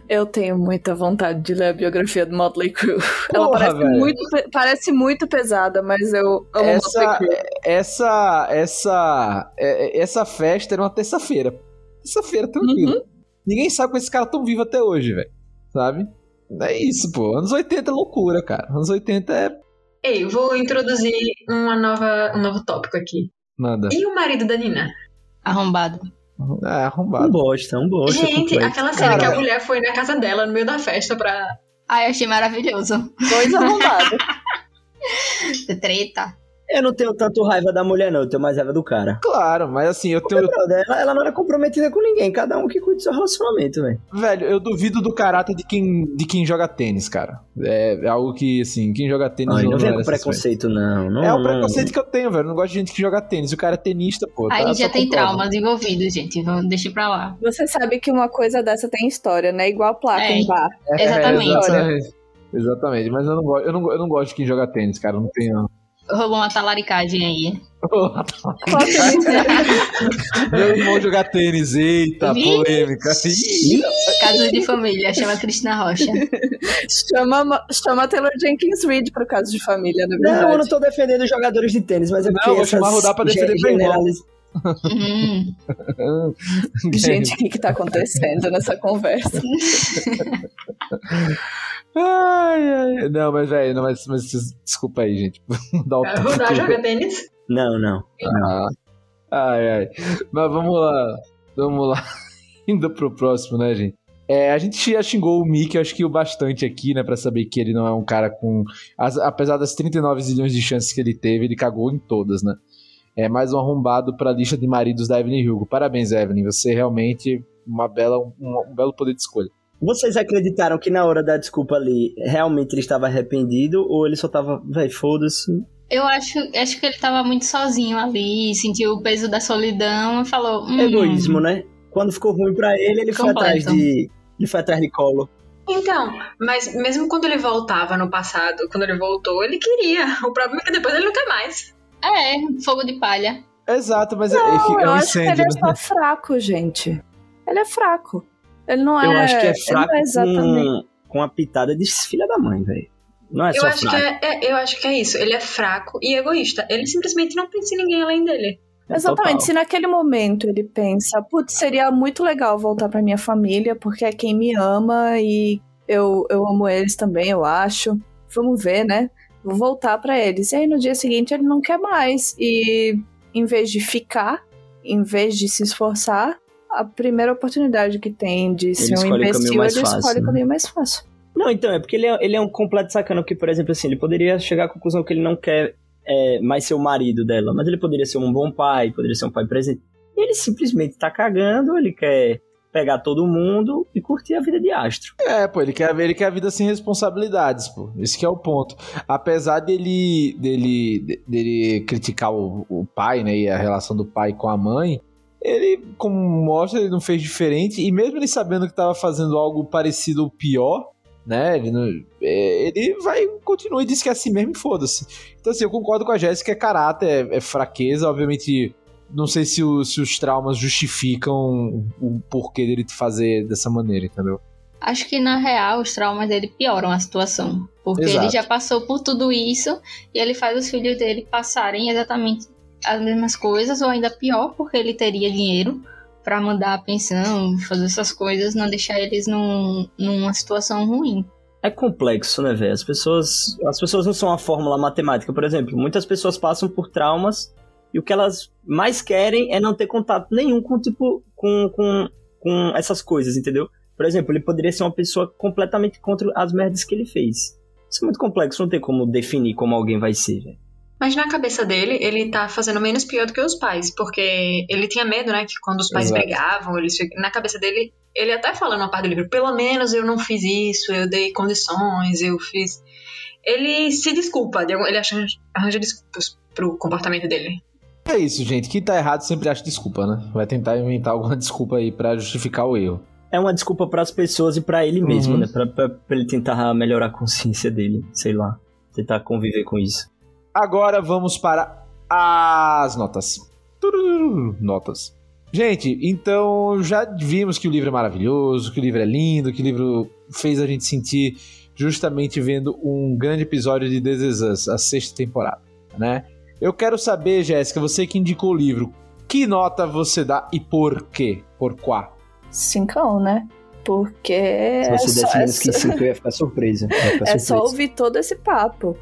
Eu tenho muita vontade de ler a biografia do Motley Crue. Ela Porra, parece velho. muito, parece muito pesada, mas eu amo Essa, Motley Crue. essa, essa, é- é- essa festa era uma terça-feira. Terça-feira, tranquilo. Uhum. Ninguém sabe como esses caras tão vivos até hoje, velho. Sabe? É isso, pô. Anos 80 é loucura, cara. Anos 80 é. Ei, vou introduzir uma nova, um novo tópico aqui. Nada. E o marido da Nina? Arrombado. É Um arrombado. bosta, um bosta. Gente, completo. aquela cena que a mulher foi na casa dela no meio da festa pra. Ai, eu achei maravilhoso. Dois arrombados. (laughs) Treta. Eu não tenho tanto raiva da mulher, não. Eu tenho mais raiva do cara. Claro, mas assim, eu Porque, tenho. brother, ela, ela não era comprometida com ninguém. Cada um que cuida do seu relacionamento, velho. Velho, eu duvido do caráter de quem, de quem joga tênis, cara. É, é algo que, assim, quem joga tênis Ai, não vem era com preconceito, não. não. É o não. preconceito que eu tenho, velho. Eu não gosto de gente que joga tênis. O cara é tenista, pô. Aí tá? já tem comprova. traumas envolvidos, gente. Vamos deixar pra lá. Você sabe que uma coisa dessa tem história, né? Igual placa É. em bar. É, Exatamente. exatamente. Exatamente. Mas eu não, gosto, eu, não, eu não gosto de quem joga tênis, cara. Eu não tenho. Rolou uma talaricagem aí. (laughs) Meu irmão jogar tênis. Eita, Ih. polêmica. Caso de família, chama Cristina Rocha. chama, chama Taylor Jenkins Reid pro caso de família, na Não, eu verdade. não tô defendendo os jogadores de tênis, mas é Não, porque vou essas chamar Rudá pra defender meu irmão. Hum, (laughs) Gente, o que que tá acontecendo nessa conversa? (laughs) Ai, ai. Não, mas, velho, não, mas, mas desculpa aí, gente. (laughs) Dá o joga tênis? Não, não. Ah. Ai, ai. Mas vamos lá. Vamos lá. Indo pro próximo, né, gente? É, a gente já xingou o Mickey, eu acho que o bastante aqui, né, pra saber que ele não é um cara com. as- apesar das 39 zilhões de chances que ele teve, ele cagou em todas, né? É mais um arrombado pra lista de maridos da Evelyn Hugo. Parabéns, Evelyn. Você realmente uma bela, um, um belo poder de escolha. Vocês acreditaram que na hora da desculpa ali, realmente ele estava arrependido ou ele só tava, véi, foda-se? eu acho, acho que ele tava muito sozinho ali, sentiu o peso da solidão e falou. Hum, Egoísmo, né? Quando ficou ruim pra ele, ele foi atrás de. Ele foi atrás de colo. Então, mas mesmo quando ele voltava no passado, quando ele voltou, ele queria. O problema é que depois ele não quer mais. É, fogo de palha. Exato, mas Não, é, é eu um acho que ele incêndio. é só fraco, gente. Ele é fraco. Ele não é. Eu acho que é ele fraco é exatamente. com, com a pitada de filha da mãe, velho. Não é eu, só acho que fraco. é, é- eu acho que é isso. Ele é fraco e egoísta. Ele simplesmente não pensa em ninguém além dele. É Exatamente. total. Se naquele momento ele pensa, putz, seria muito legal voltar pra minha família, porque é quem me ama e eu, eu amo eles também, eu acho. Vamos ver, né? Vou voltar pra eles. E aí no dia seguinte ele não quer mais. E em vez de ficar, em vez de se esforçar, a primeira oportunidade que tem de ser um imbecil, mais ele fácil, escolhe o né? caminho mais fácil. Não, então, é porque ele é, ele é um completo sacana, porque, por exemplo, assim, ele poderia chegar à conclusão que ele não quer é, mais ser o marido dela, mas ele poderia ser um bom pai, poderia ser um pai presente. E ele simplesmente tá cagando, ele quer pegar todo mundo e curtir a vida de astro. É, pô, ele quer, ele quer a vida sem responsabilidades, pô. Esse que é o ponto. Apesar dele, dele, dele criticar o, o pai, né, e a relação do pai com a mãe, ele, como mostra, ele não fez diferente. E mesmo ele sabendo que tava fazendo algo parecido ou pior, né, ele, não- é, ele vai, continua e diz que é assim mesmo foda-se. Então, assim, eu concordo com a Jéssica, é caráter, é, é fraqueza, obviamente... Não sei se, o- se os traumas justificam o porquê dele fazer dessa maneira, entendeu? Acho que na real os traumas dele pioram a situação. Porque Exato. ele já passou por tudo isso e ele faz os filhos dele passarem exatamente as mesmas coisas, ou ainda pior, porque ele teria dinheiro pra mandar a pensão, fazer essas coisas, não deixar eles num, numa situação ruim. É complexo, né, velho? As pessoas, as pessoas não são uma fórmula matemática. Por exemplo, muitas pessoas passam por traumas e o que elas mais querem é não ter contato nenhum com, tipo, com, com, com essas coisas, entendeu? Por exemplo, ele poderia ser uma pessoa completamente contra as merdas que ele fez. Isso é muito complexo, não tem como definir como alguém vai ser, velho. Mas na cabeça dele, ele tá fazendo menos pior do que os pais, porque ele tinha medo, né, que quando os pais Exato. brigavam, eles na cabeça dele, ele até fala numa parte do livro, pelo menos eu não fiz isso, eu dei condições, eu fiz. Ele se desculpa, ele acha, arranja desculpas pro comportamento dele. É isso, gente. Quem tá errado sempre acha desculpa, né? Vai tentar inventar alguma (laughs) desculpa aí pra justificar o erro. É uma desculpa para as pessoas e para ele mesmo, Uhum. né? Pra, pra- pra ele tentar melhorar a consciência dele, sei lá. Tentar conviver com isso. Agora vamos para as notas. Notas. Gente, então já vimos que o livro é maravilhoso, que o livro é lindo, que o livro fez a gente sentir justamente vendo um grande episódio de This Is Us, a sexta temporada, né? Eu quero saber, Jéssica, você que indicou o livro, que nota você dá e por quê? Por quá? Cincão, né? Porque. Se é você só- desse menos que só- 5, eu ia ficar surpresa. Eu ia ficar (laughs) É só ouvir todo esse papo.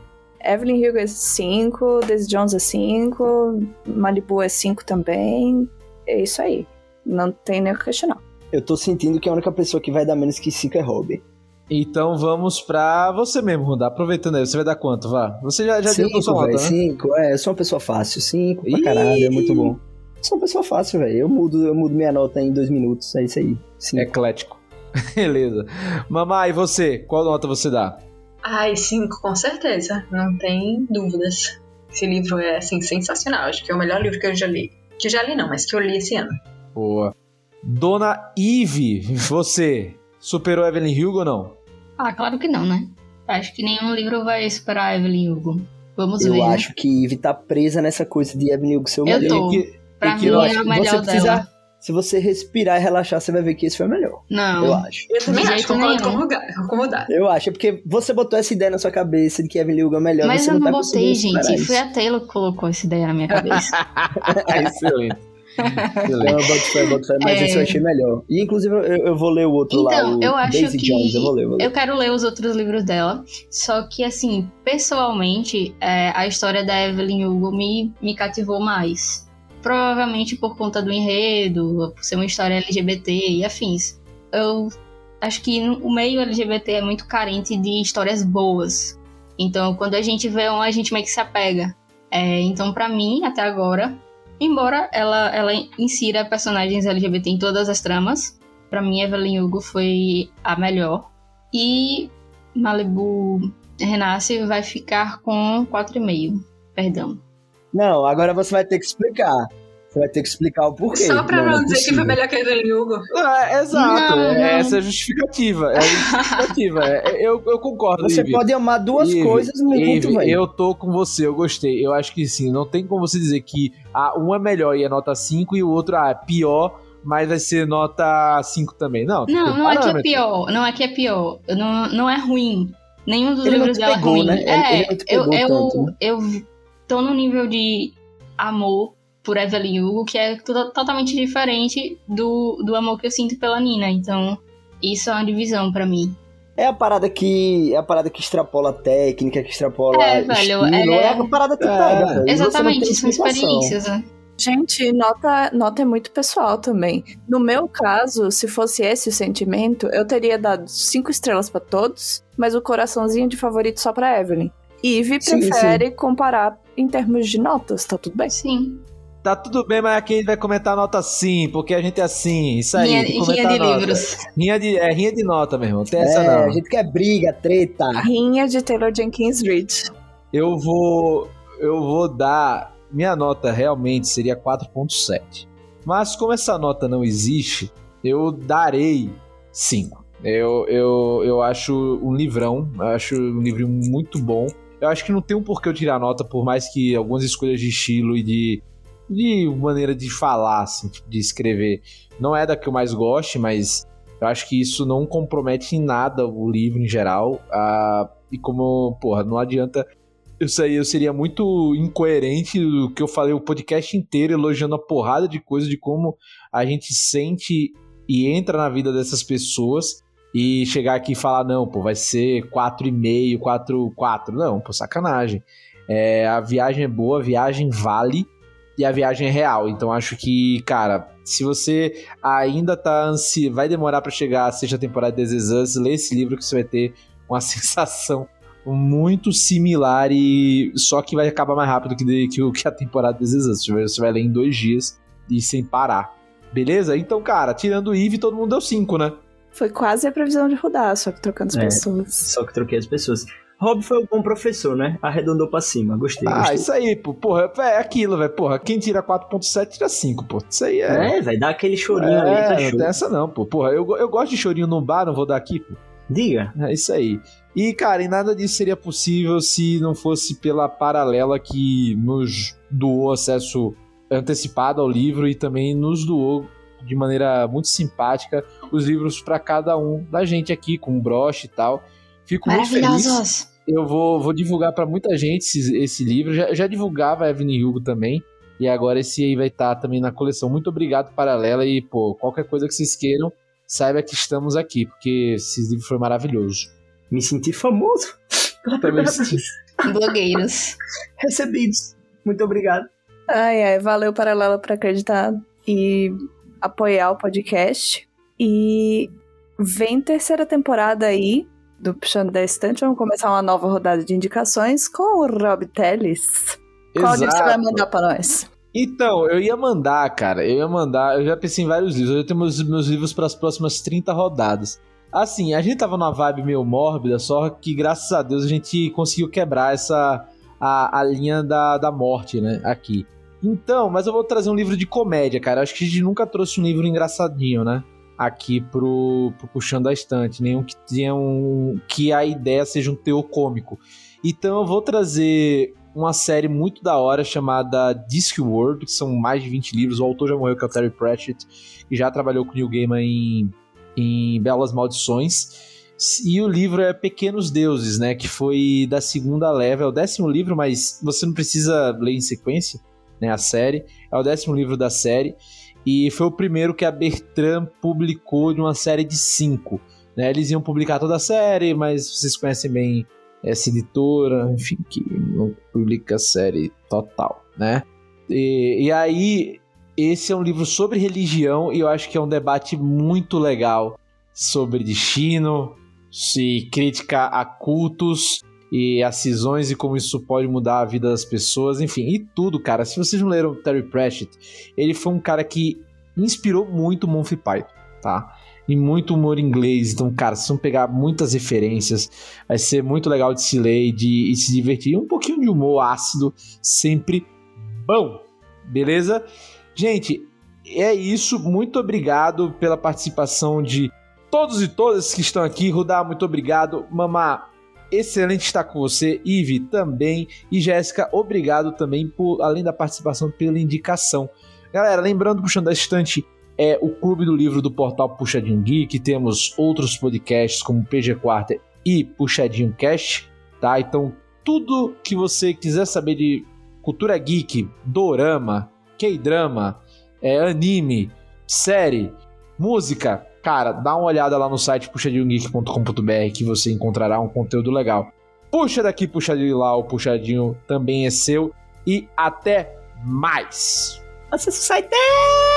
Evelyn Hugo é 5, Daisy Jones é 5, Malibu é 5 também. É isso aí. Não tem nem o que questionar. Eu tô sentindo que a única pessoa que vai dar menos que 5 é Robbie. Então vamos pra você mesmo, Rudá. Aproveitando aí, você vai dar quanto, vá? Você já, já deu a sua nota, né? 5, é. Eu sou uma pessoa fácil. 5 pra Ih! caralho, é muito bom. Eu sou uma pessoa fácil, velho. Eu mudo, eu mudo minha nota em dois minutos. É isso aí. Cinco. Eclético. (laughs) Beleza. Mamãe, e você? Qual nota você dá? Ai, cinco, com certeza. Não tem dúvidas. Esse livro é, assim, sensacional. Acho que é o melhor livro que eu já li. Que já li não, mas que eu li esse ano. Boa. Dona Eve, você superou Evelyn Hugo ou não? Ah, claro que não, né? Acho que nenhum livro vai superar Evelyn Hugo. Vamos Eu ver. né? acho que Eve tá presa nessa coisa de Evelyn Hugo ser o Eu melhor. tô. E que- Pra e que mim eu é acho o melhor você precisa, dela. Se você respirar e relaxar, você vai ver que esse foi o melhor. Não. Eu acho. Eu também acho, concordo com o. Eu acho, é porque você botou essa ideia na sua cabeça de que Evelyn Hugo é o melhor. Mas você eu não, não tá botei, gente. Foi a Taylor que colocou essa ideia na minha cabeça. (laughs) Excelente. Não, Excelente. eu boto fé, eu boto fé, mas É. esse eu achei melhor. E inclusive eu, eu vou ler o outro lá, Então, o eu acho Daisy que Jones, eu vou ler, vou ler. eu quero ler os outros livros dela. Só que, assim, pessoalmente, é, a história da Evelyn Hugo me, me cativou mais. Provavelmente por conta do enredo, por ser uma história LGBT e afins. Eu acho que o meio LGBT é muito carente de histórias boas. Então, quando a gente vê uma, a gente meio que se apega. É, então, pra mim, até agora, embora ela, ela insira personagens LGBT em todas as tramas, Pra mim, Evelyn Hugo foi a melhor. E Malibu Renasce vai ficar com 4,5. Perdão. Não, agora você vai ter que explicar. Você vai ter que explicar o porquê. Só pra não, não é dizer que foi melhor que Evelyn Hugo. É, exato, Não, é, não. essa é a justificativa. É a justificativa. é, eu, eu concordo. Você pode amar duas Ive, coisas muito, Ive, velho. Eu tô com você, eu gostei. Eu acho que sim, não tem como você dizer que ah, um é melhor e é nota 5 e o outro ah, é pior, mas vai ser nota 5 também. Não, Não, não é que é pior. Não é que é pior. Não, não é ruim. Nenhum dos Ele livros dela pegou, é ruim. né? Ele- É, ele te eu, eu, tanto, né? eu tô num nível de amor por Evelyn Hugo que é tudo, totalmente diferente do, do amor que eu sinto pela Nina. Então, isso é uma divisão pra mim. É a parada que. É a parada que extrapola a técnica, que extrapola É, estilo. velho, É, é- a parada que É, pega, velho. Exatamente, são experiências. né? Gente, nota, nota é muito pessoal também. No meu caso, se fosse esse o sentimento, eu teria dado cinco estrelas pra todos, mas o coraçãozinho de favorito só pra Evelyn. Eve Sim, prefere comparar em termos de notas, tá tudo bem? Sim. Tá tudo bem, mas aqui a gente vai comentar nota sim, porque a gente é assim. Isso aí. Rinha, rinha de nota. livros. Rinha de, é rinha de nota, meu irmão. Tem essa É, não. a gente quer briga, treta. Rinha de Taylor Jenkins Reid. Eu vou. Eu vou dar. Minha nota realmente seria 4.7. Mas como essa nota não existe, eu darei 5. Eu, eu, eu acho um livrão. Eu acho um livro muito bom. Eu acho que não tem um porquê eu tirar nota, por mais que algumas escolhas de estilo e de, de maneira de falar, assim, tipo, de escrever, não é da que eu mais goste, mas eu acho que isso não compromete em nada o livro em geral. Ah, e como, porra, não adianta isso aí eu seria muito incoerente do que eu falei o podcast inteiro elogiando a porrada de coisa de como a gente sente e entra na vida dessas pessoas e chegar aqui e falar, não, pô, vai ser 4,5, 4, 4. Não, pô, sacanagem. É, a viagem é boa, a viagem vale e a viagem é real. Então acho que, cara, se você ainda tá ansi... vai demorar pra chegar a sexta temporada de This Is Us, lê esse livro que você vai ter uma (laughs) sensação muito similar e só que vai acabar mais rápido que, de- que, o- que a temporada This Is Us. Você vai- ler em dois dias e sem parar. Beleza? Então, cara, tirando o Eve, todo mundo deu 5, né? Foi quase a previsão de rodar, só que trocando as É. pessoas. Só que troquei as pessoas. Rob foi um bom professor, né? Arredondou pra cima. Gostei. Ah, gostei. isso aí, pô. Porra, é aquilo, velho. Porra, quem tira 4.7 tira 5, pô. Isso aí é. É, vai dar aquele chorinho ali, É, tá não show. tem essa não, pô. Porra, eu, eu gosto de chorinho no bar, não vou dar aqui, pô. Diga. É isso aí. E, cara, e nada disso seria possível se não fosse pela paralela que nos doou acesso antecipado ao livro e também nos doou de maneira muito simpática os livros para cada um da gente aqui, com broche e tal. Fico muito feliz. Eu vou, vou divulgar para muita gente esse, esse livro. Já, já divulgava Evelyn Hugo também. E agora esse aí vai estar também na coleção. Muito obrigado, Paralela. E, pô, qualquer coisa que vocês queiram, saiba que estamos aqui, porque esse livro foi maravilhoso. Me senti famoso. Também (laughs) senti. Blogueiros. Recebidos. Muito obrigado. Ai, ai, valeu Paralela por acreditar e apoiar o podcast. E vem terceira temporada aí do Puxando da Estante. Vamos começar uma nova rodada de indicações com o Rob Teles. Qual livro você vai mandar pra nós? Então, eu ia mandar, cara. Eu ia mandar. Eu já pensei em vários livros. Eu tenho meus, meus livros para as próximas 30 rodadas. Assim, a gente tava numa vibe meio mórbida, só que graças a Deus a gente conseguiu quebrar essa. a, a linha da, da morte, né? Aqui. Então, mas eu vou trazer um livro de comédia, cara. Acho que a gente nunca trouxe um livro engraçadinho, né? Aqui pro, pro Puxando a Estante. Nenhum que tenha um. que a ideia seja um teor cômico. Então eu vou trazer uma série muito da hora chamada Discworld, que são mais de 20 livros. O autor já morreu, que é o Terry Pratchett, e já trabalhou com o Neil Gaiman em, em Belas Maldições. E o livro é Pequenos Deuses, né? Que foi da segunda leva, é o décimo livro, mas você não precisa ler em sequência, né? A série. É o décimo livro da série. E foi o primeiro que a Bertrand publicou de uma série de cinco. Né? Eles iam publicar toda a série, mas vocês conhecem bem essa editora, enfim, que não publica série total, né? E, e aí, esse é um livro sobre religião e eu acho que é um debate muito legal sobre destino, se crítica a cultos e a cisões e como isso pode mudar a vida das pessoas, enfim, e tudo, cara. Se vocês não leram Terry Pratchett, ele foi um cara que inspirou muito Monty Python, tá? E muito humor inglês. Então, cara, vocês vão pegar muitas referências. Vai ser muito legal de se ler e de e se divertir. E um pouquinho de humor ácido, sempre bom. Beleza? Gente, é isso. Muito obrigado pela participação de todos e todas que estão aqui. Rudá, muito obrigado. Mamá, excelente estar com você. Ive, também. E Jéssica, obrigado também, por, além da participação, pela indicação. Galera, lembrando, puxando da estante, é o Clube do Livro do portal Puxadinho Geek. Temos outros podcasts como PG Quarter e Puxadinho Cast, tá? Então, tudo que você quiser saber de cultura geek, dorama, K-drama, é, anime, série, música, cara, dá uma olhada lá no site puxadinhogeek.com.br que você encontrará um conteúdo legal. Puxa daqui, puxadinho lá, o puxadinho também é seu. E até mais! Acesse o site!